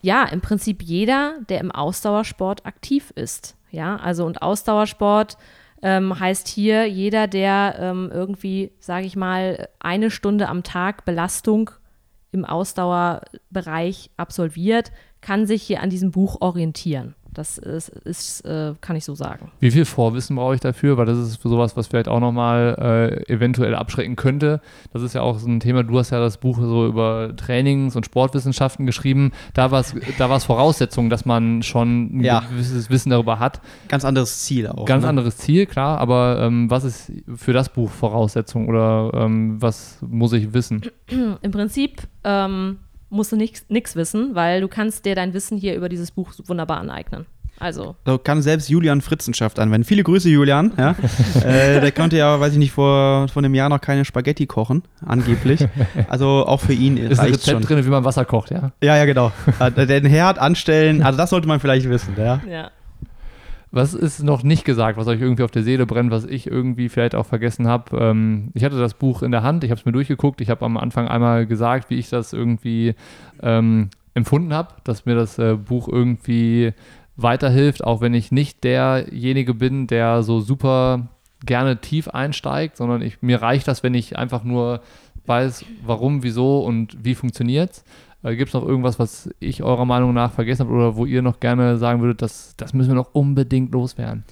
ja, im Prinzip jeder, der im Ausdauersport aktiv ist. Ja, also und Ausdauersport ähm, heißt hier jeder, der ähm, irgendwie, sage ich mal, eine Stunde am Tag Belastung im Ausdauerbereich absolviert, kann sich hier an diesem Buch orientieren. Das ist, ist äh, kann ich so sagen. Wie viel Vorwissen brauche ich dafür? Weil das ist sowas, was vielleicht auch nochmal äh, eventuell abschrecken könnte. Das ist ja auch so ein Thema, du hast ja das Buch so über Trainings- und Sportwissenschaften geschrieben. Da war es da Voraussetzung, dass man schon ein Ja. gewisses Wissen darüber hat. Ganz anderes Ziel auch. Ganz ne? anderes Ziel, klar, aber ähm, was ist für das Buch Voraussetzung oder ähm, was muss ich wissen? Im Prinzip ähm, musst du nichts wissen, weil du kannst dir dein Wissen hier über dieses Buch wunderbar aneignen. Also, So kann selbst Julian Fritzenschaft anwenden. Viele Grüße, Julian. Ja? *laughs* äh, der konnte ja, weiß ich nicht, vor, vor einem Jahr noch keine Spaghetti kochen, angeblich. Also auch für ihn Ist ein Rezept schon. drin, wie man Wasser kocht, ja? Ja, ja, genau. Äh, Den Herd anstellen, also das sollte man vielleicht wissen. Ja? ja. Was ist noch nicht gesagt, was euch irgendwie auf der Seele brennt, was ich irgendwie vielleicht auch vergessen habe? Ähm, ich hatte das Buch in der Hand, ich habe es mir durchgeguckt, ich habe am Anfang einmal gesagt, wie ich das irgendwie ähm, empfunden habe, dass mir das äh, Buch irgendwie weiterhilft, auch wenn ich nicht derjenige bin, der so super gerne tief einsteigt, sondern ich, mir reicht das, wenn ich einfach nur weiß, warum, wieso und wie funktioniert äh, Gibt es noch irgendwas, was ich eurer Meinung nach vergessen habe oder wo ihr noch gerne sagen würdet, das, das müssen wir noch unbedingt loswerden?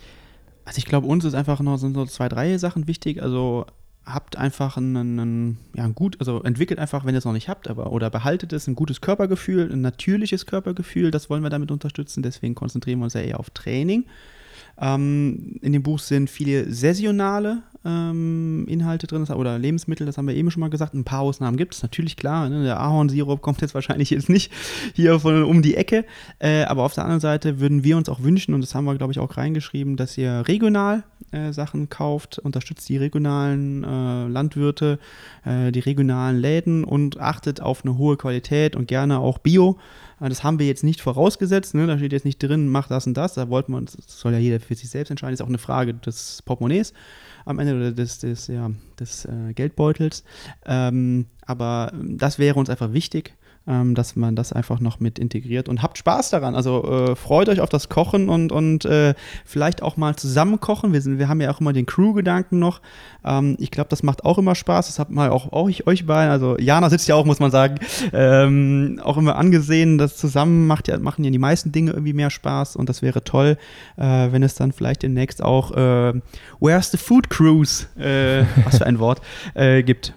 Also ich glaube, uns ist einfach noch sind so zwei, drei Sachen wichtig. Also habt einfach einen, ja, ein gut, also entwickelt einfach, wenn ihr es noch nicht habt, aber oder behaltet es ein gutes Körpergefühl, ein natürliches Körpergefühl, das wollen wir damit unterstützen. Deswegen konzentrieren wir uns ja eher auf Training. Ähm, in dem Buch sind viele saisonale ähm, Inhalte drin oder Lebensmittel, das haben wir eben schon mal gesagt. Ein paar Ausnahmen gibt es, natürlich klar. Ne? Der Ahornsirup kommt jetzt wahrscheinlich jetzt nicht hier von um die Ecke. Äh, aber auf der anderen Seite würden wir uns auch wünschen, und das haben wir, glaube ich, auch reingeschrieben, dass ihr regional äh, Sachen kauft, unterstützt die regionalen äh, Landwirte, äh, die regionalen Läden und achtet auf eine hohe Qualität und gerne auch Bio. Das haben wir jetzt nicht vorausgesetzt, ne? da steht jetzt nicht drin, mach das und das. Da wollten wir uns, das soll ja jeder für sich selbst entscheiden, ist auch eine Frage des Portemonnaies am Ende oder des, des, ja, des äh, Geldbeutels. Ähm, aber das wäre uns einfach wichtig, ähm, dass man das einfach noch mit integriert und habt Spaß daran. Also äh, freut euch auf das Kochen und, und äh, vielleicht auch mal zusammen kochen. Wir, sind, wir haben ja auch immer den Crew-Gedanken noch. Ähm, ich glaube, das macht auch immer Spaß. Das hat mal auch, auch ich, euch beiden, also Jana sitzt ja auch, muss man sagen, ähm, auch immer angesehen. Das zusammen macht ja, machen ja die meisten Dinge irgendwie mehr Spaß und das wäre toll, äh, wenn es dann vielleicht demnächst auch äh, Where's the Food Cruise, äh, was für ein Wort, äh, gibt.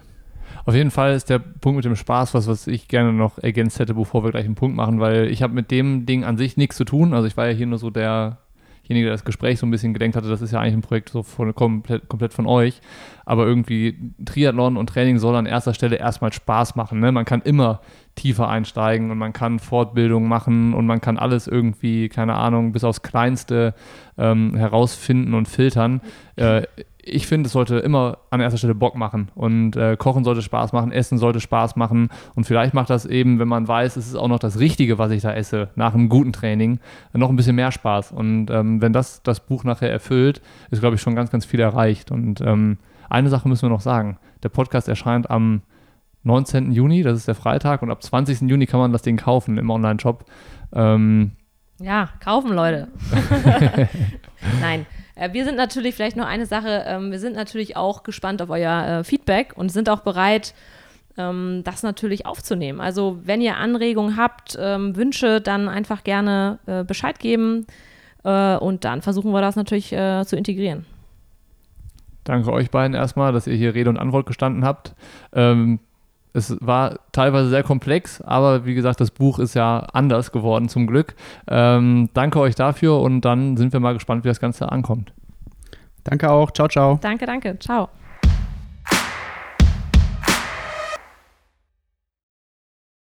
Auf jeden Fall ist der Punkt mit dem Spaß was, was ich gerne noch ergänzt hätte, bevor wir gleich einen Punkt machen, weil ich habe mit dem Ding an sich nichts zu tun. Also ich war ja hier nur so derjenige, der das Gespräch so ein bisschen gedenkt hatte, das ist ja eigentlich ein Projekt so von, komplett, komplett von euch. Aber irgendwie Triathlon und Training soll an erster Stelle erstmal Spaß machen. Ne? Man kann immer tiefer einsteigen und man kann Fortbildung machen und man kann alles irgendwie, keine Ahnung, bis aufs Kleinste ähm, herausfinden und filtern. Äh, ich finde, es sollte immer an erster Stelle Bock machen und äh, Kochen sollte Spaß machen, Essen sollte Spaß machen und vielleicht macht das eben, wenn man weiß, es ist auch noch das Richtige, was ich da esse, nach einem guten Training, noch ein bisschen mehr Spaß. Und ähm, wenn das das Buch nachher erfüllt, ist, glaube ich, schon ganz, ganz viel erreicht. Und ähm, eine Sache müssen wir noch sagen. Der Podcast erscheint am 19. Juni, das ist der Freitag, und ab 20. Juni kann man das Ding kaufen im Online-Shop. Ähm, Ja, kaufen, Leute. *laughs* *laughs* Nein. Äh, Wir sind natürlich vielleicht noch eine Sache, ähm, wir sind natürlich auch gespannt auf euer äh, Feedback und sind auch bereit, ähm, das natürlich aufzunehmen. Also wenn ihr Anregungen habt, ähm, Wünsche, dann einfach gerne äh, Bescheid geben und dann versuchen wir das natürlich zu integrieren. Danke euch beiden erstmal, dass ihr hier Rede und Antwort gestanden habt. Es war teilweise sehr komplex, aber wie gesagt, das Buch ist ja anders geworden zum Glück. Ähm, danke euch dafür und dann sind wir mal gespannt, wie das Ganze ankommt. Danke auch. Ciao, ciao. Danke, danke. Ciao.